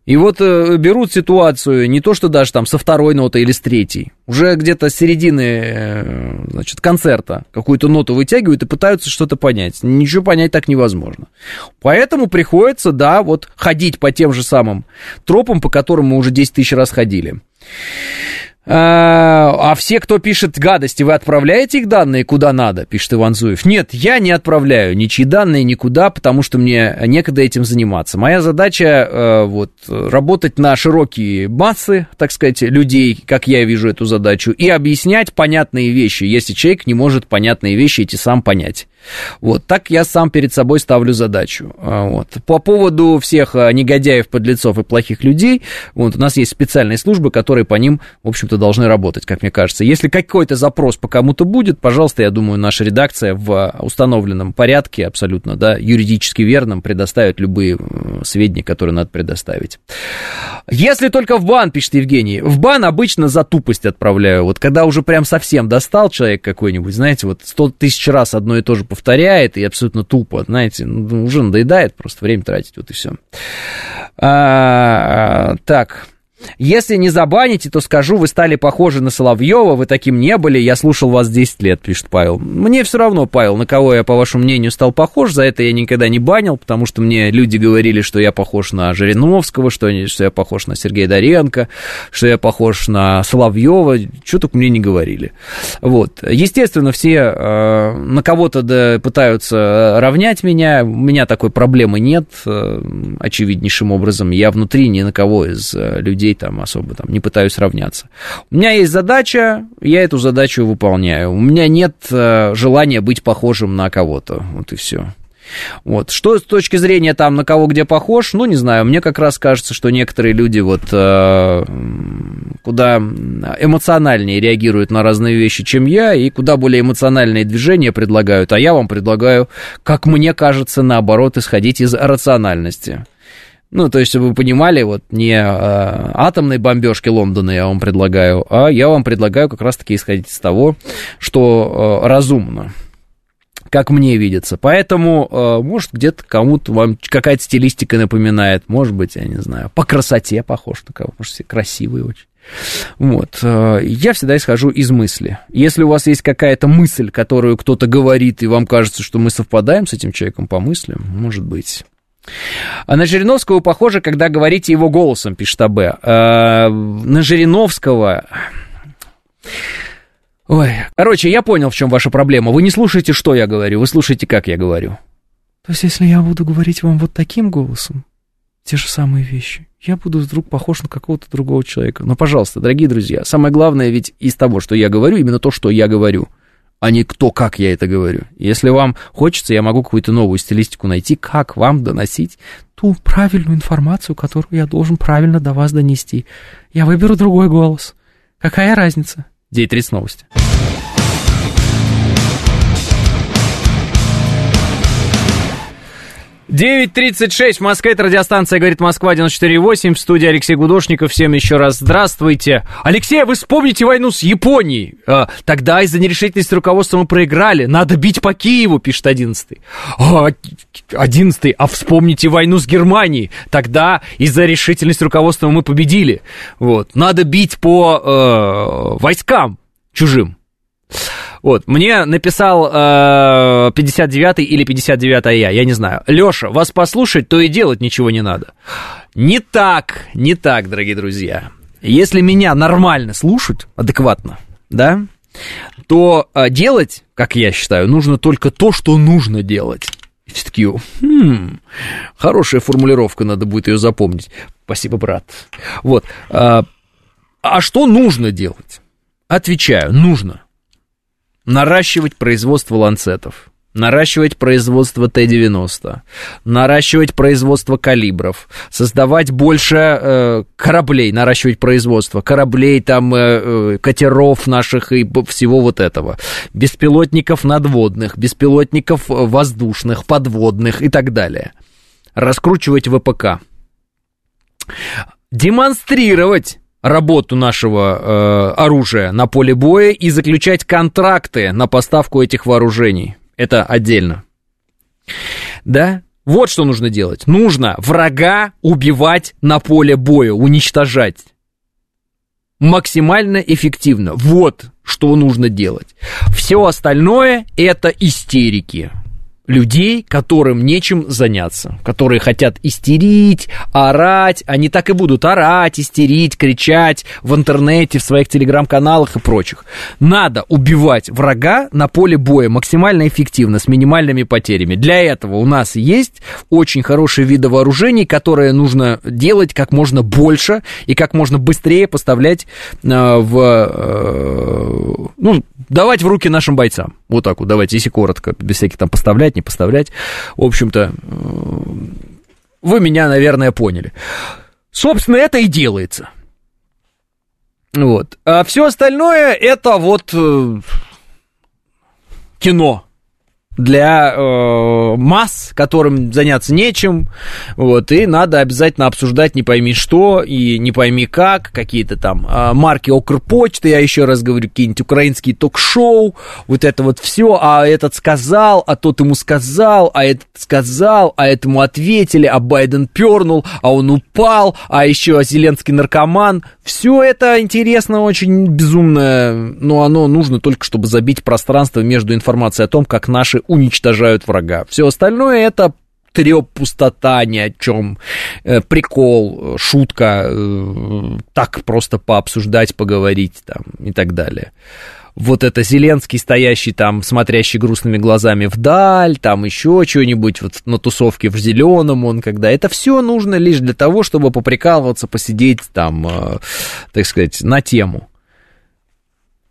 И вот э, берут ситуацию не то, что даже там со второй ноты или с третьей, уже где-то с середины, э, значит, концерта какую-то ноту вытягивают и пытаются что-то понять. Ничего понять так невозможно. Поэтому приходится, да, вот ходить по тем же самым тропам, по которым мы уже 10 тысяч раз ходили. А, а все, кто пишет гадости, вы отправляете их данные куда надо, пишет Иван Зуев. Нет, я не отправляю ничьи данные никуда, потому что мне некогда этим заниматься. Моя задача э, вот, работать на широкие массы, так сказать, людей, как я вижу эту задачу, и объяснять понятные вещи, если человек не может понятные вещи эти сам понять. Вот, так я сам перед собой ставлю задачу. А, вот. По поводу всех а, негодяев, подлецов и плохих людей, вот, у нас есть специальные службы, которые по ним, в общем-то, должны работать, как мне кажется. Если какой-то запрос по кому-то будет, пожалуйста, я думаю, наша редакция в установленном порядке, абсолютно, да, юридически верном, предоставит любые сведения, которые надо предоставить. Если только в бан, пишет Евгений, в бан обычно за тупость отправляю. Вот когда уже прям совсем достал человек какой-нибудь, знаете, вот сто тысяч раз одно и то же повторяет и абсолютно тупо, знаете, ну, уже надоедает просто время тратить, вот и все. А, так, если не забаните, то скажу, вы стали похожи на Соловьева, вы таким не были, я слушал вас 10 лет, пишет Павел. Мне все равно, Павел, на кого я, по вашему мнению, стал похож, за это я никогда не банил, потому что мне люди говорили, что я похож на Жириновского, что, что я похож на Сергея Доренко, что я похож на Соловьева, что только мне не говорили. Вот. Естественно, все э, на кого-то да, пытаются равнять меня, у меня такой проблемы нет, э, очевиднейшим образом, я внутри ни на кого из э, людей людей там особо там не пытаюсь равняться. У меня есть задача, я эту задачу выполняю. У меня нет э, желания быть похожим на кого-то. Вот и все. Вот. Что с точки зрения там на кого где похож, ну, не знаю, мне как раз кажется, что некоторые люди вот э, куда эмоциональнее реагируют на разные вещи, чем я, и куда более эмоциональные движения предлагают, а я вам предлагаю, как мне кажется, наоборот, исходить из рациональности. Ну, то есть, чтобы вы понимали, вот не э, атомной бомбежки Лондона я вам предлагаю, а я вам предлагаю как раз-таки исходить из того, что э, разумно как мне видится. Поэтому, э, может, где-то кому-то вам какая-то стилистика напоминает, может быть, я не знаю, по красоте похож на кого, может, все красивые очень. Вот. Э, я всегда исхожу из мысли. Если у вас есть какая-то мысль, которую кто-то говорит, и вам кажется, что мы совпадаем с этим человеком по мыслям, может быть. А на Жириновского похоже, когда говорите его голосом, пишет АБ. А, на Жириновского... Ой, короче, я понял, в чем ваша проблема. Вы не слушаете, что я говорю, вы слушаете, как я говорю. То есть, если я буду говорить вам вот таким голосом, те же самые вещи, я буду вдруг похож на какого-то другого человека. Но, пожалуйста, дорогие друзья, самое главное ведь из того, что я говорю, именно то, что я говорю, а не кто, как я это говорю. Если вам хочется, я могу какую-то новую стилистику найти, как вам доносить ту правильную информацию, которую я должен правильно до вас донести. Я выберу другой голос. Какая разница? 9.30 новости. 9.36 в Москве, это радиостанция «Говорит Москва» 94.8, в студии Алексей Гудошников, всем еще раз здравствуйте. Алексей, а вы вспомните войну с Японией? А, тогда из-за нерешительности руководства мы проиграли, надо бить по Киеву, пишет 11 а, 11 а вспомните войну с Германией, тогда из-за решительности руководства мы победили. Вот, надо бить по э, войскам чужим. Вот, мне написал э, 59-й или 59 я, я не знаю. Леша, вас послушать, то и делать ничего не надо. Не так, не так, дорогие друзья. Если меня нормально слушать, адекватно, да, то э, делать, как я считаю, нужно только то, что нужно делать. все такие, хм, хорошая формулировка, надо будет ее запомнить. Спасибо, брат. Вот. Э, а что нужно делать? Отвечаю, нужно наращивать производство ланцетов, наращивать производство Т-90, наращивать производство калибров, создавать больше э, кораблей, наращивать производство кораблей, там, э, э, катеров наших и всего вот этого, беспилотников надводных, беспилотников воздушных, подводных и так далее. Раскручивать ВПК. Демонстрировать работу нашего э, оружия на поле боя и заключать контракты на поставку этих вооружений. Это отдельно. Да? Вот что нужно делать. Нужно врага убивать на поле боя, уничтожать. Максимально эффективно. Вот что нужно делать. Все остальное это истерики людей, которым нечем заняться, которые хотят истерить, орать, они так и будут орать, истерить, кричать в интернете, в своих телеграм-каналах и прочих. Надо убивать врага на поле боя максимально эффективно, с минимальными потерями. Для этого у нас есть очень хорошие виды вооружений, которые нужно делать как можно больше и как можно быстрее поставлять э, в, э, ну, давать в руки нашим бойцам. Вот так вот, давайте, если коротко, без всяких там поставлять, не поставлять. В общем-то, э, вы меня, наверное, поняли. Собственно, это и делается. Вот. А все остальное это вот э, кино для э, масс, которым заняться нечем, вот, и надо обязательно обсуждать не пойми что и не пойми как, какие-то там э, марки Укрпочты, я еще раз говорю, какие-нибудь украинские ток-шоу, вот это вот все, а этот сказал, а тот ему сказал, а этот сказал, а этому ответили, а Байден пернул, а он упал, а еще Зеленский наркоман, все это интересно, очень безумно, но оно нужно только, чтобы забить пространство между информацией о том, как наши уничтожают врага. Все остальное это треп, пустота, ни о чем, э, прикол, шутка, э, так просто пообсуждать, поговорить там и так далее. Вот это Зеленский, стоящий там, смотрящий грустными глазами вдаль, там еще что-нибудь, вот на тусовке в зеленом он когда. Это все нужно лишь для того, чтобы поприкалываться, посидеть там, э, так сказать, на тему.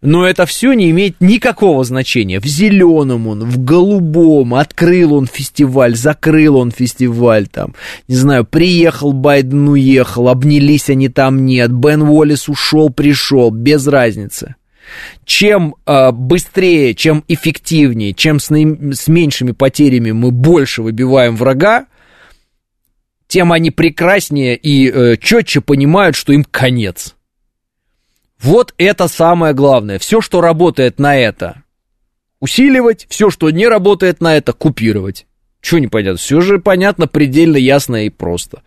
Но это все не имеет никакого значения. В зеленом он, в голубом, открыл он фестиваль, закрыл он фестиваль, там, не знаю, приехал Байден, уехал, обнялись они там, нет, Бен Уоллес ушел, пришел, без разницы. Чем э, быстрее, чем эффективнее, чем с, наим, с меньшими потерями мы больше выбиваем врага, тем они прекраснее и э, четче понимают, что им конец. Вот это самое главное. Все, что работает на это, усиливать, все, что не работает на это, купировать. Чего непонятно? Все же понятно, предельно ясно и просто.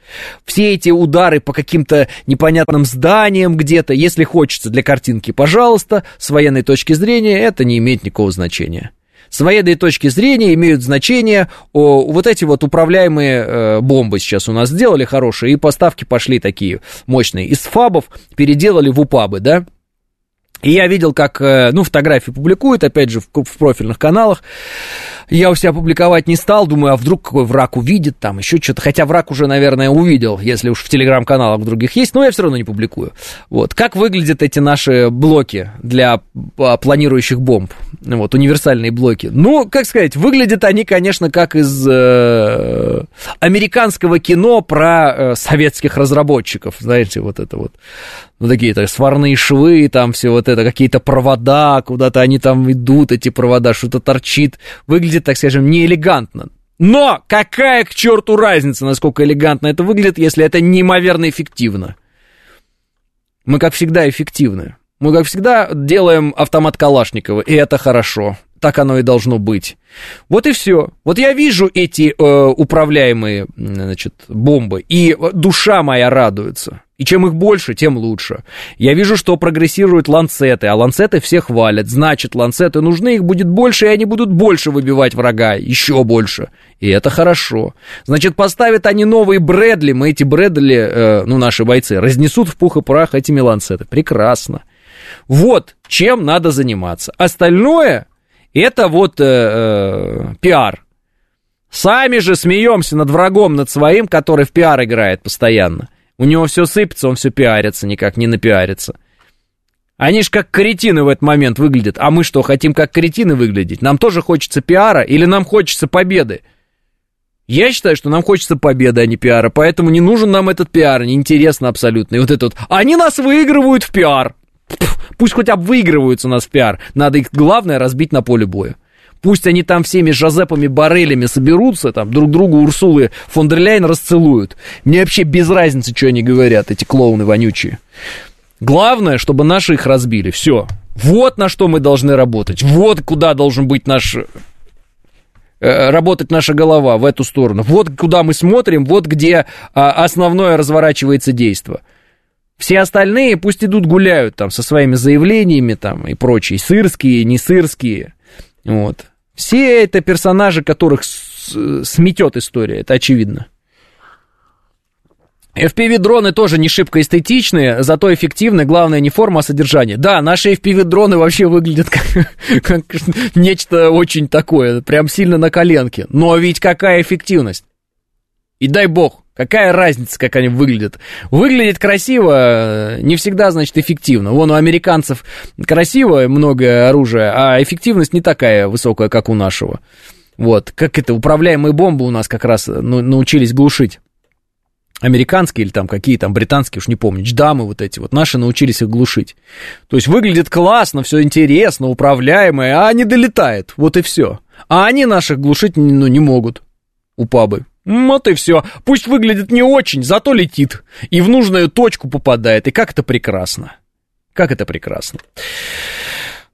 Все эти удары по каким-то непонятным зданиям где-то, если хочется для картинки, пожалуйста, с военной точки зрения, это не имеет никакого значения с военной точки зрения имеют значение о, вот эти вот управляемые э, бомбы сейчас у нас сделали хорошие, и поставки пошли такие мощные. Из фабов переделали в упабы, да? И я видел, как, э, ну, фотографии публикуют, опять же, в, в профильных каналах. Я у себя публиковать не стал, думаю, а вдруг какой враг увидит, там еще что-то. Хотя враг уже, наверное, увидел, если уж в телеграм-каналах других есть, но я все равно не публикую. Вот. Как выглядят эти наши блоки для а, планирующих бомб? Вот, универсальные блоки. Ну, как сказать, выглядят они, конечно, как из э, американского кино про э, советских разработчиков. Знаете, вот это вот ну, такие то сварные швы, там все вот это, какие-то провода, куда-то они там идут, эти провода, что-то торчит. Выглядит, так скажем, неэлегантно. Но какая к черту разница, насколько элегантно это выглядит, если это неимоверно эффективно? Мы, как всегда, эффективны. Мы, как всегда, делаем автомат Калашникова, и это хорошо. Так оно и должно быть. Вот и все. Вот я вижу эти э, управляемые значит, бомбы, и душа моя радуется. И чем их больше, тем лучше. Я вижу, что прогрессируют ланцеты, а ланцеты всех хвалят. Значит, ланцеты нужны, их будет больше, и они будут больше выбивать врага, еще больше. И это хорошо. Значит, поставят они новые Брэдли, мы эти Брэдли, э, ну, наши бойцы, разнесут в пух и прах этими ланцеты. Прекрасно. Вот чем надо заниматься. Остальное, это вот э, э, пиар. Сами же смеемся над врагом, над своим, который в пиар играет постоянно. У него все сыпется, он все пиарится, никак не напиарится. Они ж как каретины в этот момент выглядят. А мы что, хотим как каретины выглядеть? Нам тоже хочется пиара или нам хочется победы? Я считаю, что нам хочется победы, а не пиара, поэтому не нужен нам этот пиар, неинтересно абсолютно. И вот этот они нас выигрывают в пиар. Пусть хоть обвыигрываются нас в пиар, надо их главное разбить на поле боя. Пусть они там всеми Жозепами Баррелями соберутся, там друг другу Урсулы фон дер Ляйн расцелуют. Мне вообще без разницы, что они говорят, эти клоуны вонючие. Главное, чтобы наши их разбили. Все. Вот на что мы должны работать. Вот куда должен быть наш э, работать наша голова в эту сторону. Вот куда мы смотрим, вот где а, основное разворачивается действие. Все остальные пусть идут гуляют там со своими заявлениями там и прочие, сырские, не сырские. Вот. Все это персонажи, которых сметет история, это очевидно. FPV-дроны тоже не шибко эстетичные, зато эффективны, главное не форма, а содержание. Да, наши FPV-дроны вообще выглядят как, [laughs] как нечто очень такое, прям сильно на коленке. Но ведь какая эффективность? И дай бог, какая разница, как они выглядят. Выглядит красиво, не всегда, значит, эффективно. Вон у американцев красиво много оружия, а эффективность не такая высокая, как у нашего. Вот, как это, управляемые бомбы у нас как раз ну, научились глушить. Американские или там какие там, британские, уж не помню, дждамы вот эти вот, наши научились их глушить. То есть выглядит классно, все интересно, управляемое, а не долетает, вот и все. А они наших глушить ну, не могут, у пабы. Вот и все. Пусть выглядит не очень, зато летит. И в нужную точку попадает. И как это прекрасно. Как это прекрасно.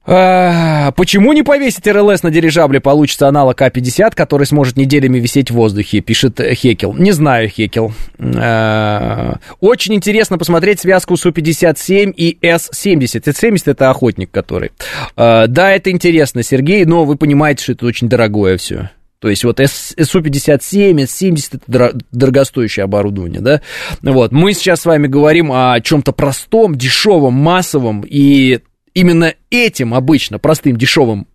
А, почему не повесить РЛС на дирижабле? Получится аналог А-50, который сможет неделями висеть в воздухе, пишет Хекел. Не знаю, Хекел. А, очень интересно посмотреть связку Су-57 и С-70. С-70 это охотник, который. А, да, это интересно, Сергей, но вы понимаете, что это очень дорогое все. То есть вот СУ-57, С-70 это дорогостоящее оборудование, да? Вот, мы сейчас с вами говорим о чем-то простом, дешевом, массовом, и именно этим обычно, простым, дешевым,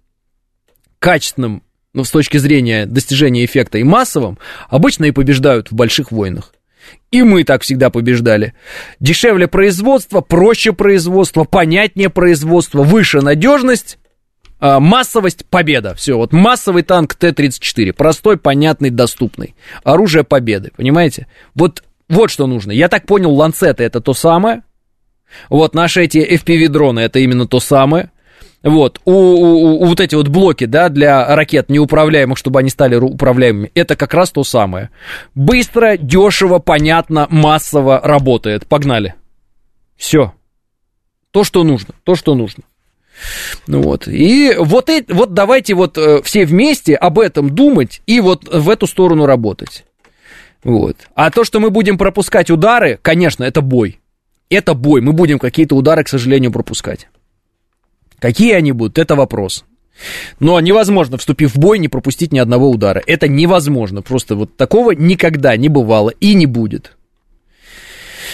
качественным, ну, с точки зрения достижения эффекта и массовым, обычно и побеждают в больших войнах. И мы так всегда побеждали. Дешевле производство, проще производство, понятнее производство, выше надежность, массовость, победа. Все, вот массовый танк Т-34. Простой, понятный, доступный. Оружие победы, понимаете? Вот, вот что нужно. Я так понял, ланцеты это то самое. Вот наши эти FPV-дроны это именно то самое. Вот, у, у, у вот эти вот блоки, да, для ракет неуправляемых, чтобы они стали управляемыми, это как раз то самое. Быстро, дешево, понятно, массово работает. Погнали. Все. То, что нужно, то, что нужно. Ну вот. И вот, это, вот давайте вот э, все вместе об этом думать и вот в эту сторону работать. Вот. А то, что мы будем пропускать удары, конечно, это бой. Это бой. Мы будем какие-то удары, к сожалению, пропускать. Какие они будут, это вопрос. Но невозможно, вступив в бой, не пропустить ни одного удара. Это невозможно. Просто вот такого никогда не бывало и не будет.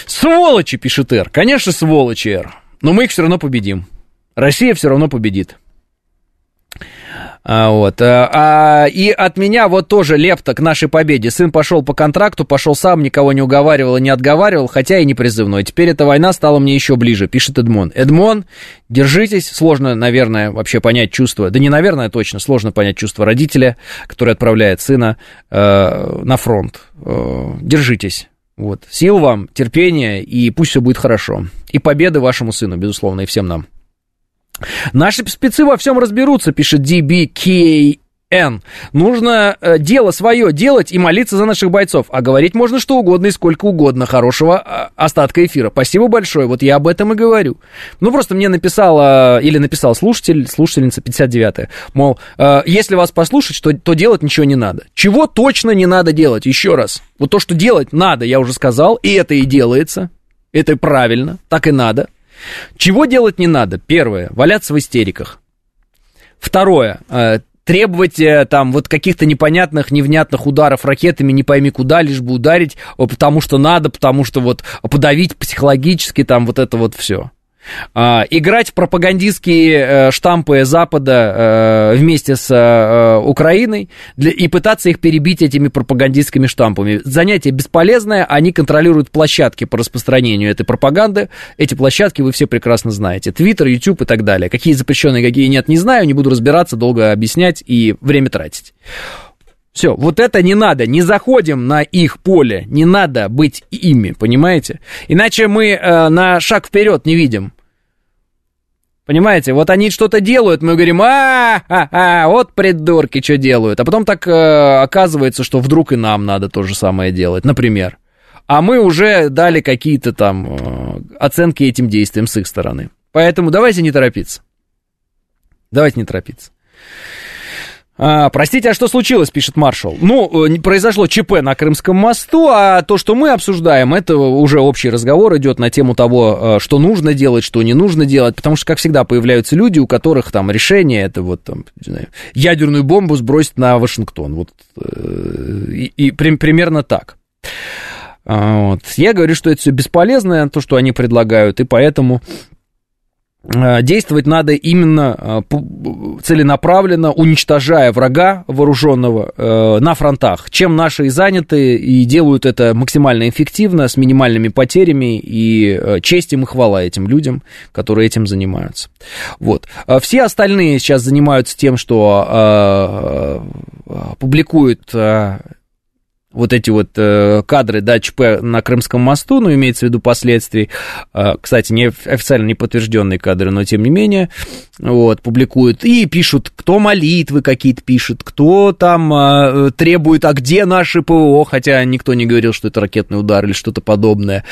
Сволочи, пишет Р. Конечно, сволочи, Р. Но мы их все равно победим. Россия все равно победит. А, вот. А, а, и от меня вот тоже лепта к нашей победе. Сын пошел по контракту, пошел сам, никого не уговаривал и не отговаривал, хотя и не призывной. Теперь эта война стала мне еще ближе, пишет Эдмон. Эдмон, держитесь. Сложно, наверное, вообще понять чувство. Да не наверное, точно. Сложно понять чувство родителя, который отправляет сына э, на фронт. Э, держитесь. Вот. Сил вам, терпения, и пусть все будет хорошо. И победы вашему сыну, безусловно, и всем нам. Наши спецы во всем разберутся, пишет DBK. Н. Нужно э, дело свое делать и молиться за наших бойцов. А говорить можно что угодно и сколько угодно. Хорошего э, остатка эфира. Спасибо большое. Вот я об этом и говорю. Ну, просто мне написала, или написал слушатель, слушательница 59-я, мол, э, если вас послушать, то, то делать ничего не надо. Чего точно не надо делать? Еще раз. Вот то, что делать надо, я уже сказал, и это и делается. Это правильно, так и надо. Чего делать не надо? Первое, валяться в истериках. Второе, э, требовать э, там вот каких-то непонятных, невнятных ударов ракетами, не пойми куда, лишь бы ударить, потому что надо, потому что вот подавить психологически там вот это вот все. А, играть в пропагандистские э, штампы Запада э, вместе с э, Украиной и пытаться их перебить этими пропагандистскими штампами. Занятие бесполезное, они контролируют площадки по распространению этой пропаганды. Эти площадки вы все прекрасно знаете. Твиттер, YouTube и так далее. Какие запрещенные, какие нет, не знаю, не буду разбираться, долго объяснять и время тратить. Все, вот это не надо, не заходим на их поле, не надо быть ими, понимаете? Иначе мы э, на шаг вперед не видим. Понимаете, вот они что-то делают, мы говорим, а, а, а, вот придурки что делают. А потом так э, оказывается, что вдруг и нам надо то же самое делать, например. А мы уже дали какие-то там э, оценки этим действиям с их стороны. Поэтому давайте не торопиться. Давайте не торопиться. А, простите, а что случилось, пишет маршал? Ну, э, произошло ЧП на Крымском мосту, а то, что мы обсуждаем, это уже общий разговор идет на тему того, э, что нужно делать, что не нужно делать, потому что, как всегда, появляются люди, у которых там решение, это вот там, не знаю, ядерную бомбу сбросить на Вашингтон, вот, э, и, и при, примерно так. А, вот. Я говорю, что это все бесполезное, то, что они предлагают, и поэтому действовать надо именно э, целенаправленно, уничтожая врага вооруженного э, на фронтах. Чем наши заняты и делают это максимально эффективно, с минимальными потерями, и честь им и хвала этим людям, которые этим занимаются. Вот. Все остальные сейчас занимаются тем, что публикуют вот эти вот э, кадры да, ЧП на Крымском мосту, ну, имеется в виду последствий, э, кстати, не официально не подтвержденные кадры, но тем не менее, вот, публикуют. И пишут, кто молитвы какие-то пишет, кто там э, требует, а где наши ПВО, хотя никто не говорил, что это ракетный удар или что-то подобное,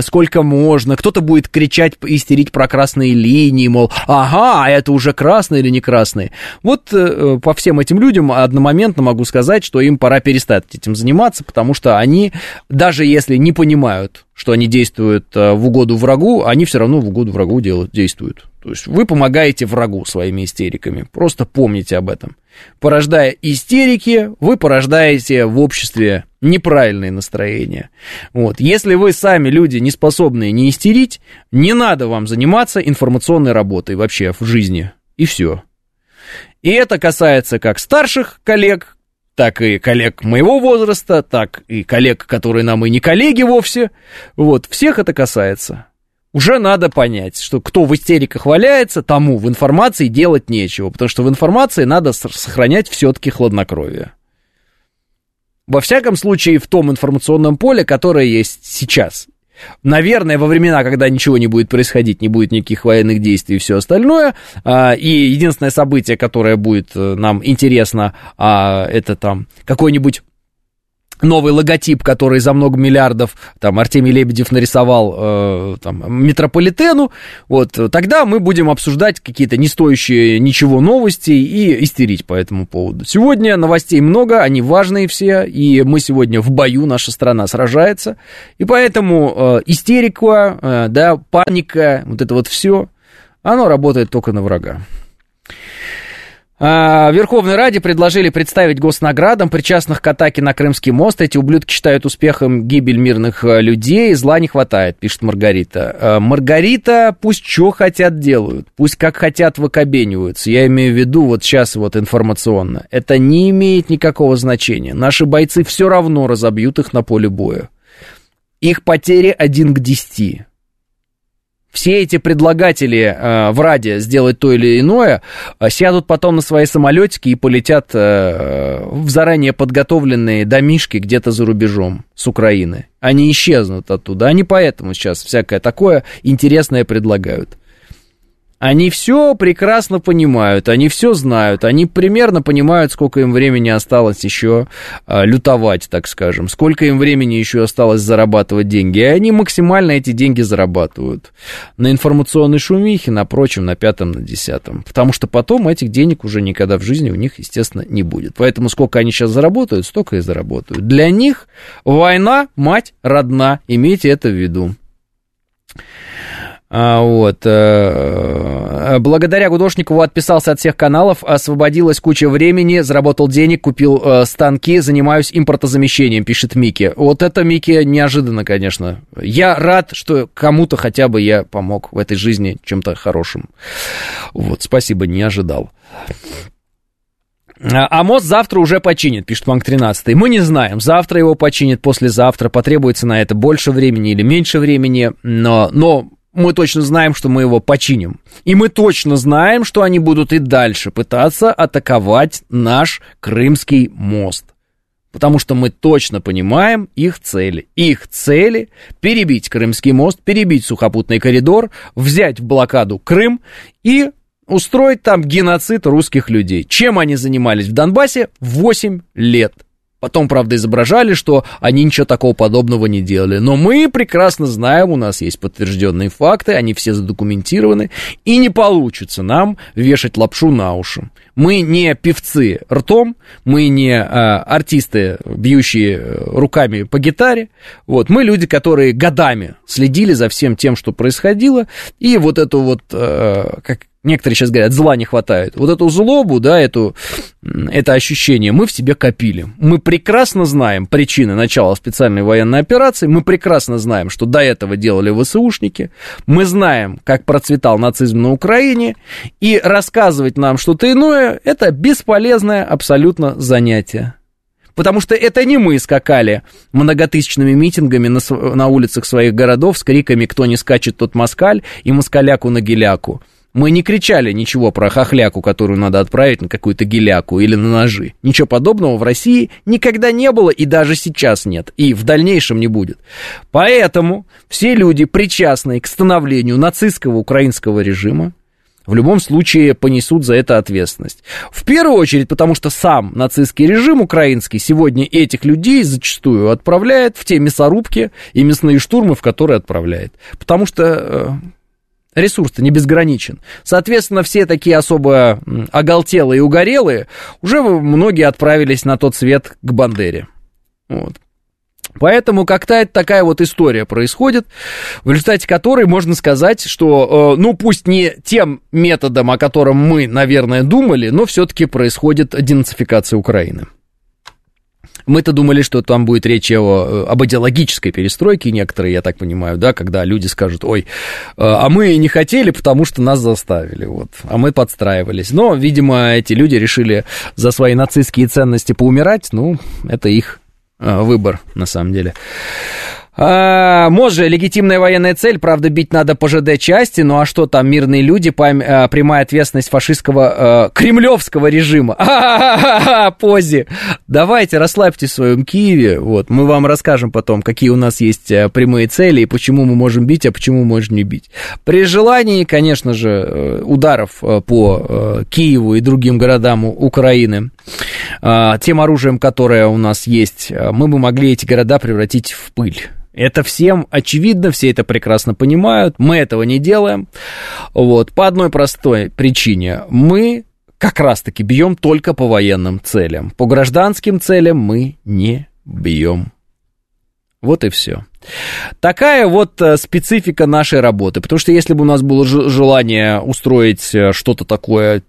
сколько можно, кто-то будет кричать, истерить про красные линии, мол, ага, а это уже красные или не красные. Вот по всем этим людям одномоментно могу сказать, что им пора перестать этим заниматься, заниматься, потому что они, даже если не понимают, что они действуют э, в угоду врагу, они все равно в угоду врагу делают, действуют. То есть вы помогаете врагу своими истериками. Просто помните об этом. Порождая истерики, вы порождаете в обществе неправильные настроения. Вот. Если вы сами люди не способные не истерить, не надо вам заниматься информационной работой вообще в жизни. И все. И это касается как старших коллег, так и коллег моего возраста, так и коллег, которые нам и не коллеги вовсе. Вот, всех это касается. Уже надо понять, что кто в истериках валяется, тому в информации делать нечего, потому что в информации надо сохранять все-таки хладнокровие. Во всяком случае, в том информационном поле, которое есть сейчас. Наверное, во времена, когда ничего не будет происходить, не будет никаких военных действий и все остальное, а, и единственное событие, которое будет э, нам интересно, а, это там какой-нибудь новый логотип, который за много миллиардов там Артемий Лебедев нарисовал э, там, метрополитену, вот, тогда мы будем обсуждать какие-то не стоящие ничего новости и истерить по этому поводу. Сегодня новостей много, они важные все, и мы сегодня в бою, наша страна сражается, и поэтому э, истерика, э, да, паника, вот это вот все, оно работает только на врага. А, Верховной Раде предложили представить госнаградам причастных к атаке на Крымский мост. Эти ублюдки считают успехом гибель мирных э, людей. Зла не хватает, пишет Маргарита. А, Маргарита пусть что хотят делают, пусть как хотят выкобениваются. Я имею в виду вот сейчас вот информационно. Это не имеет никакого значения. Наши бойцы все равно разобьют их на поле боя. Их потери один к десяти все эти предлагатели э, в Раде сделать то или иное э, сядут потом на свои самолетики и полетят э, в заранее подготовленные домишки где-то за рубежом с Украины. Они исчезнут оттуда. Они поэтому сейчас всякое такое интересное предлагают. Они все прекрасно понимают, они все знают, они примерно понимают, сколько им времени осталось еще а, лютовать, так скажем, сколько им времени еще осталось зарабатывать деньги, и они максимально эти деньги зарабатывают на информационной шумихе, на прочем, на пятом, на десятом, потому что потом этих денег уже никогда в жизни у них, естественно, не будет. Поэтому сколько они сейчас заработают, столько и заработают. Для них война, мать родна, имейте это в виду. А, вот. Э, благодаря Гудошникову отписался от всех каналов, освободилась куча времени, заработал денег, купил э, станки, занимаюсь импортозамещением, пишет Мики. Вот это, Мики, неожиданно, конечно. Я рад, что кому-то хотя бы я помог в этой жизни чем-то хорошим. Вот, спасибо, не ожидал. А, а мост завтра уже починит, пишет Манк 13. Мы не знаем, завтра его починит, послезавтра, потребуется на это больше времени или меньше времени, но, но мы точно знаем, что мы его починим. И мы точно знаем, что они будут и дальше пытаться атаковать наш Крымский мост. Потому что мы точно понимаем их цели. Их цели – перебить Крымский мост, перебить сухопутный коридор, взять в блокаду Крым и устроить там геноцид русских людей. Чем они занимались в Донбассе 8 лет – Потом, правда, изображали, что они ничего такого подобного не делали. Но мы прекрасно знаем, у нас есть подтвержденные факты, они все задокументированы, и не получится нам вешать лапшу на уши. Мы не певцы ртом, мы не а, артисты, бьющие э, руками по гитаре. Вот, мы люди, которые годами следили за всем тем, что происходило, и вот эту вот, а, как некоторые сейчас говорят, зла не хватает. Вот эту злобу, да, эту, это ощущение мы в себе копили. Мы прекрасно знаем причины начала специальной военной операции, мы прекрасно знаем, что до этого делали ВСУшники, мы знаем, как процветал нацизм на Украине, и рассказывать нам что-то иное, это бесполезное абсолютно занятие. Потому что это не мы скакали многотысячными митингами на, на улицах своих городов с криками «Кто не скачет, тот москаль» и «Москаляку на геляку». Мы не кричали ничего про хохляку, которую надо отправить на какую-то геляку или на ножи. Ничего подобного в России никогда не было и даже сейчас нет. И в дальнейшем не будет. Поэтому все люди, причастные к становлению нацистского украинского режима, в любом случае понесут за это ответственность. В первую очередь, потому что сам нацистский режим украинский сегодня этих людей зачастую отправляет в те мясорубки и мясные штурмы, в которые отправляет. Потому что э, ресурс-то не безграничен. Соответственно, все такие особо оголтелые и угорелые уже многие отправились на тот свет к Бандере. Вот. Поэтому как-то такая вот история происходит, в результате которой можно сказать, что, э, ну, пусть не тем методом, о котором мы, наверное, думали, но все-таки происходит денацификация Украины. Мы-то думали, что там будет речь о, об идеологической перестройке некоторые, я так понимаю, да, когда люди скажут, ой, а мы не хотели, потому что нас заставили, вот, а мы подстраивались. Но, видимо, эти люди решили за свои нацистские ценности поумирать, ну, это их выбор, на самом деле. А, может, легитимная военная цель, правда, бить надо по ЖД-части, ну а что там, мирные люди, пам, а, прямая ответственность фашистского а, кремлевского режима. Пози. Давайте, расслабьтесь в своем Киеве, вот, мы вам расскажем потом, какие у нас есть а, прямые цели и почему мы можем бить, а почему можем не бить. При желании, конечно же, э, ударов э, по э, Киеву и другим городам Украины, тем оружием, которое у нас есть, мы бы могли эти города превратить в пыль. Это всем очевидно, все это прекрасно понимают. Мы этого не делаем. Вот, по одной простой причине. Мы как раз-таки бьем только по военным целям. По гражданским целям мы не бьем. Вот и все. Такая вот э, специфика нашей работы. Потому что если бы у нас было желание устроить э, что-то такое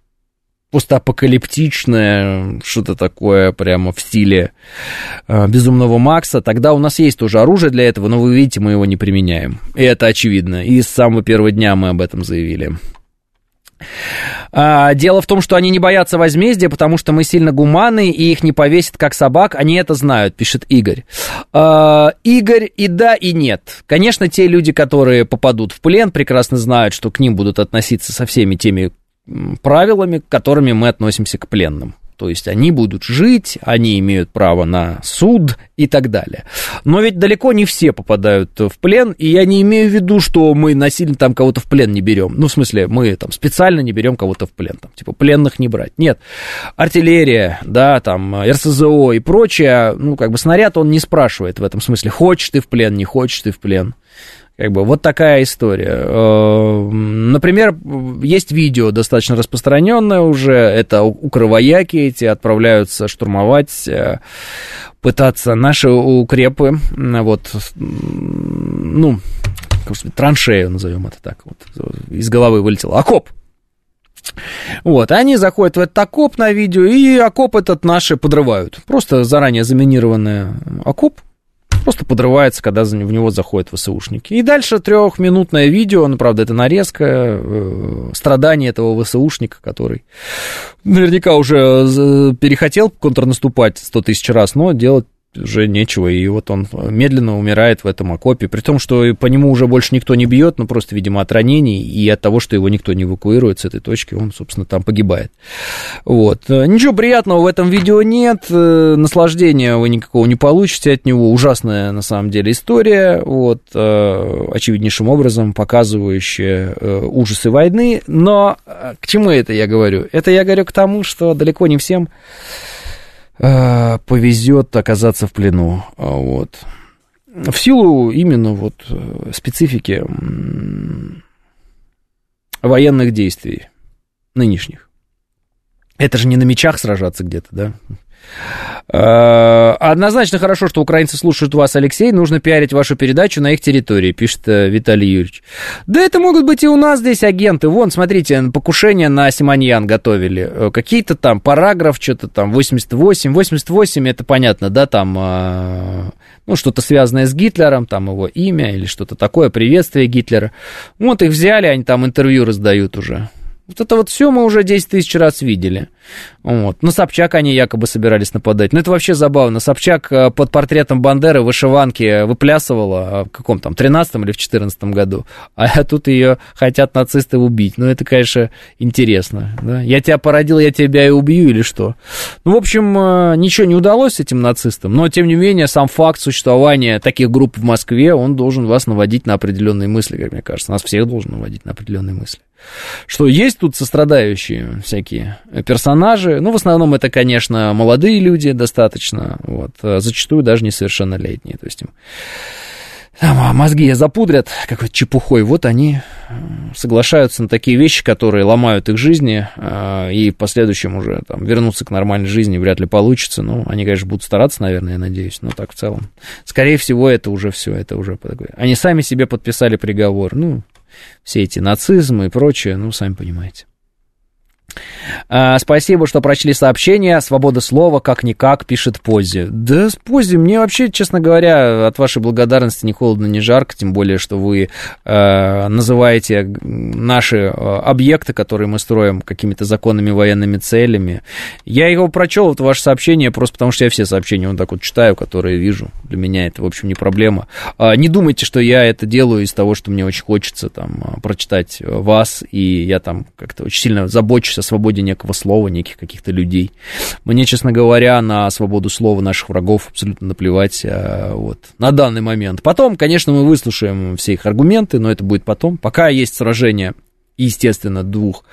постапокалиптичное, что-то такое прямо в стиле э, Безумного Макса, тогда у нас есть тоже оружие для этого, но вы видите, мы его не применяем. И это очевидно. И с самого первого дня мы об этом заявили. А, дело в том, что они не боятся возмездия, потому что мы сильно гуманы, и их не повесят как собак. Они это знают, пишет Игорь. А, Игорь и да, и нет. Конечно, те люди, которые попадут в плен, прекрасно знают, что к ним будут относиться со всеми теми правилами, которыми мы относимся к пленным. То есть они будут жить, они имеют право на суд и так далее. Но ведь далеко не все попадают в плен, и я не имею в виду, что мы насильно там кого-то в плен не берем. Ну, в смысле, мы там специально не берем кого-то в плен, там, типа пленных не брать. Нет, артиллерия, да, там, РСЗО и прочее, ну, как бы снаряд он не спрашивает в этом смысле, хочешь ты в плен, не хочешь ты в плен. Как бы вот такая история. Э, например, есть видео достаточно распространенное уже. Это укрывояки эти отправляются штурмовать, э, пытаться наши укрепы, вот, ну, траншею назовем это так, вот, из головы вылетело. Окоп, вот, они заходят в этот окоп на видео, и окоп этот наши подрывают. Просто заранее заминированный окоп, просто подрывается, когда в него заходят ВСУшники. И дальше трехминутное видео, ну, правда, это нарезка э, страданий этого ВСУшника, который наверняка уже э, перехотел контрнаступать 100 тысяч раз, но делать уже нечего, и вот он медленно умирает в этом окопе, при том, что по нему уже больше никто не бьет, ну, просто, видимо, от ранений, и от того, что его никто не эвакуирует с этой точки, он, собственно, там погибает. Вот. Ничего приятного в этом видео нет, э, наслаждения вы никакого не получите от него, ужасная, на самом деле, история, вот, э, очевиднейшим образом показывающая э, ужасы войны, но к чему это я говорю? Это я говорю к тому, что далеко не всем Э, повезет оказаться в плену. А вот. В силу именно вот э, специфики военных действий нынешних. Это же не на мечах сражаться где-то, да? Э, однозначно хорошо, что украинцы слушают вас, Алексей. Нужно пиарить вашу передачу на их территории, пишет э, Виталий Юрьевич. Да это могут быть и у нас здесь агенты. Вон, смотрите, покушение на Симоньян готовили. Э, какие-то там параграф, что-то там 88. 88, это понятно, да, там, ну, что-то связанное с Гитлером, там его имя или что-то такое, приветствие Гитлера. Вот их взяли, они там интервью раздают уже. Вот это вот все мы уже 10 тысяч раз видели. Вот. На Собчак они якобы собирались нападать. Ну, это вообще забавно. Собчак э, под портретом Бандеры в вышиванке выплясывала в каком там, 13 или в 14 году. А [laughs] тут ее хотят нацисты убить. Ну, это, конечно, интересно. Да? Я тебя породил, я тебя и убью или что? Ну, в общем, э, ничего не удалось этим нацистам. Но, тем не менее, сам факт существования таких групп в Москве, он должен вас наводить на определенные мысли, как мне кажется. Нас всех должен наводить на определенные мысли что есть тут сострадающие всякие персонажи. Ну, в основном это, конечно, молодые люди достаточно, вот, а зачастую даже несовершеннолетние. То есть им там, а мозги запудрят какой-то чепухой, вот они соглашаются на такие вещи, которые ломают их жизни, а, и в последующем уже там, вернуться к нормальной жизни вряд ли получится. Ну, они, конечно, будут стараться, наверное, я надеюсь, но так в целом. Скорее всего, это уже все, это уже. Они сами себе подписали приговор. Ну, все эти нацизмы и прочее, ну, сами понимаете. А, спасибо, что прочли сообщение. Свобода слова, как-никак, пишет Пози. Да, Пози, мне вообще, честно говоря, от вашей благодарности ни холодно, ни жарко, тем более, что вы э, называете наши э, объекты, которые мы строим, какими-то законными военными целями. Я его прочел, это ваше сообщение, просто потому что я все сообщения вот так вот читаю, которые вижу. Для меня это, в общем, не проблема. А, не думайте, что я это делаю из того, что мне очень хочется там прочитать вас, и я там как-то очень сильно забочусь о свободе некого слова, неких каких-то людей. Мне, честно говоря, на свободу слова наших врагов абсолютно наплевать а, вот, на данный момент. Потом, конечно, мы выслушаем все их аргументы, но это будет потом. Пока есть сражение естественно, двух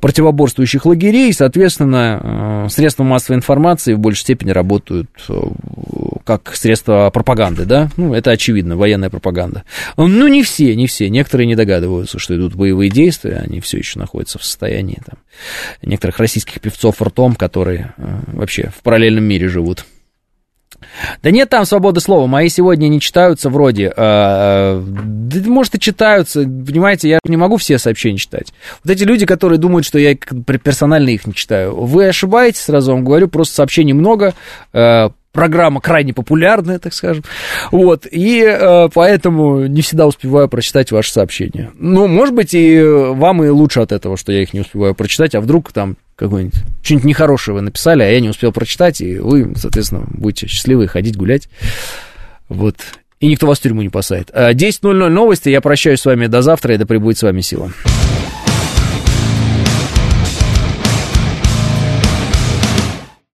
противоборствующих лагерей, соответственно, э, средства массовой информации в большей степени работают э, как средства пропаганды, да, ну, это очевидно, военная пропаганда. Ну, не все, не все, некоторые не догадываются, что идут боевые действия, они все еще находятся в состоянии, там, некоторых российских певцов ртом, которые э, вообще в параллельном мире живут. Да нет там свободы слова, мои сегодня не читаются вроде. А, да, может, и читаются, понимаете, я не могу все сообщения читать. Вот эти люди, которые думают, что я персонально их не читаю, вы ошибаетесь, сразу вам говорю, просто сообщений много, а, программа крайне популярная, так скажем. Вот, и э, поэтому не всегда успеваю прочитать ваши сообщения. Ну, может быть, и вам и лучше от этого, что я их не успеваю прочитать, а вдруг там какое-нибудь что-нибудь нехорошее вы написали, а я не успел прочитать, и вы, соответственно, будете счастливы ходить гулять. Вот. И никто вас в тюрьму не посадит. 10.00 новости. Я прощаюсь с вами до завтра, и да пребудет с вами сила.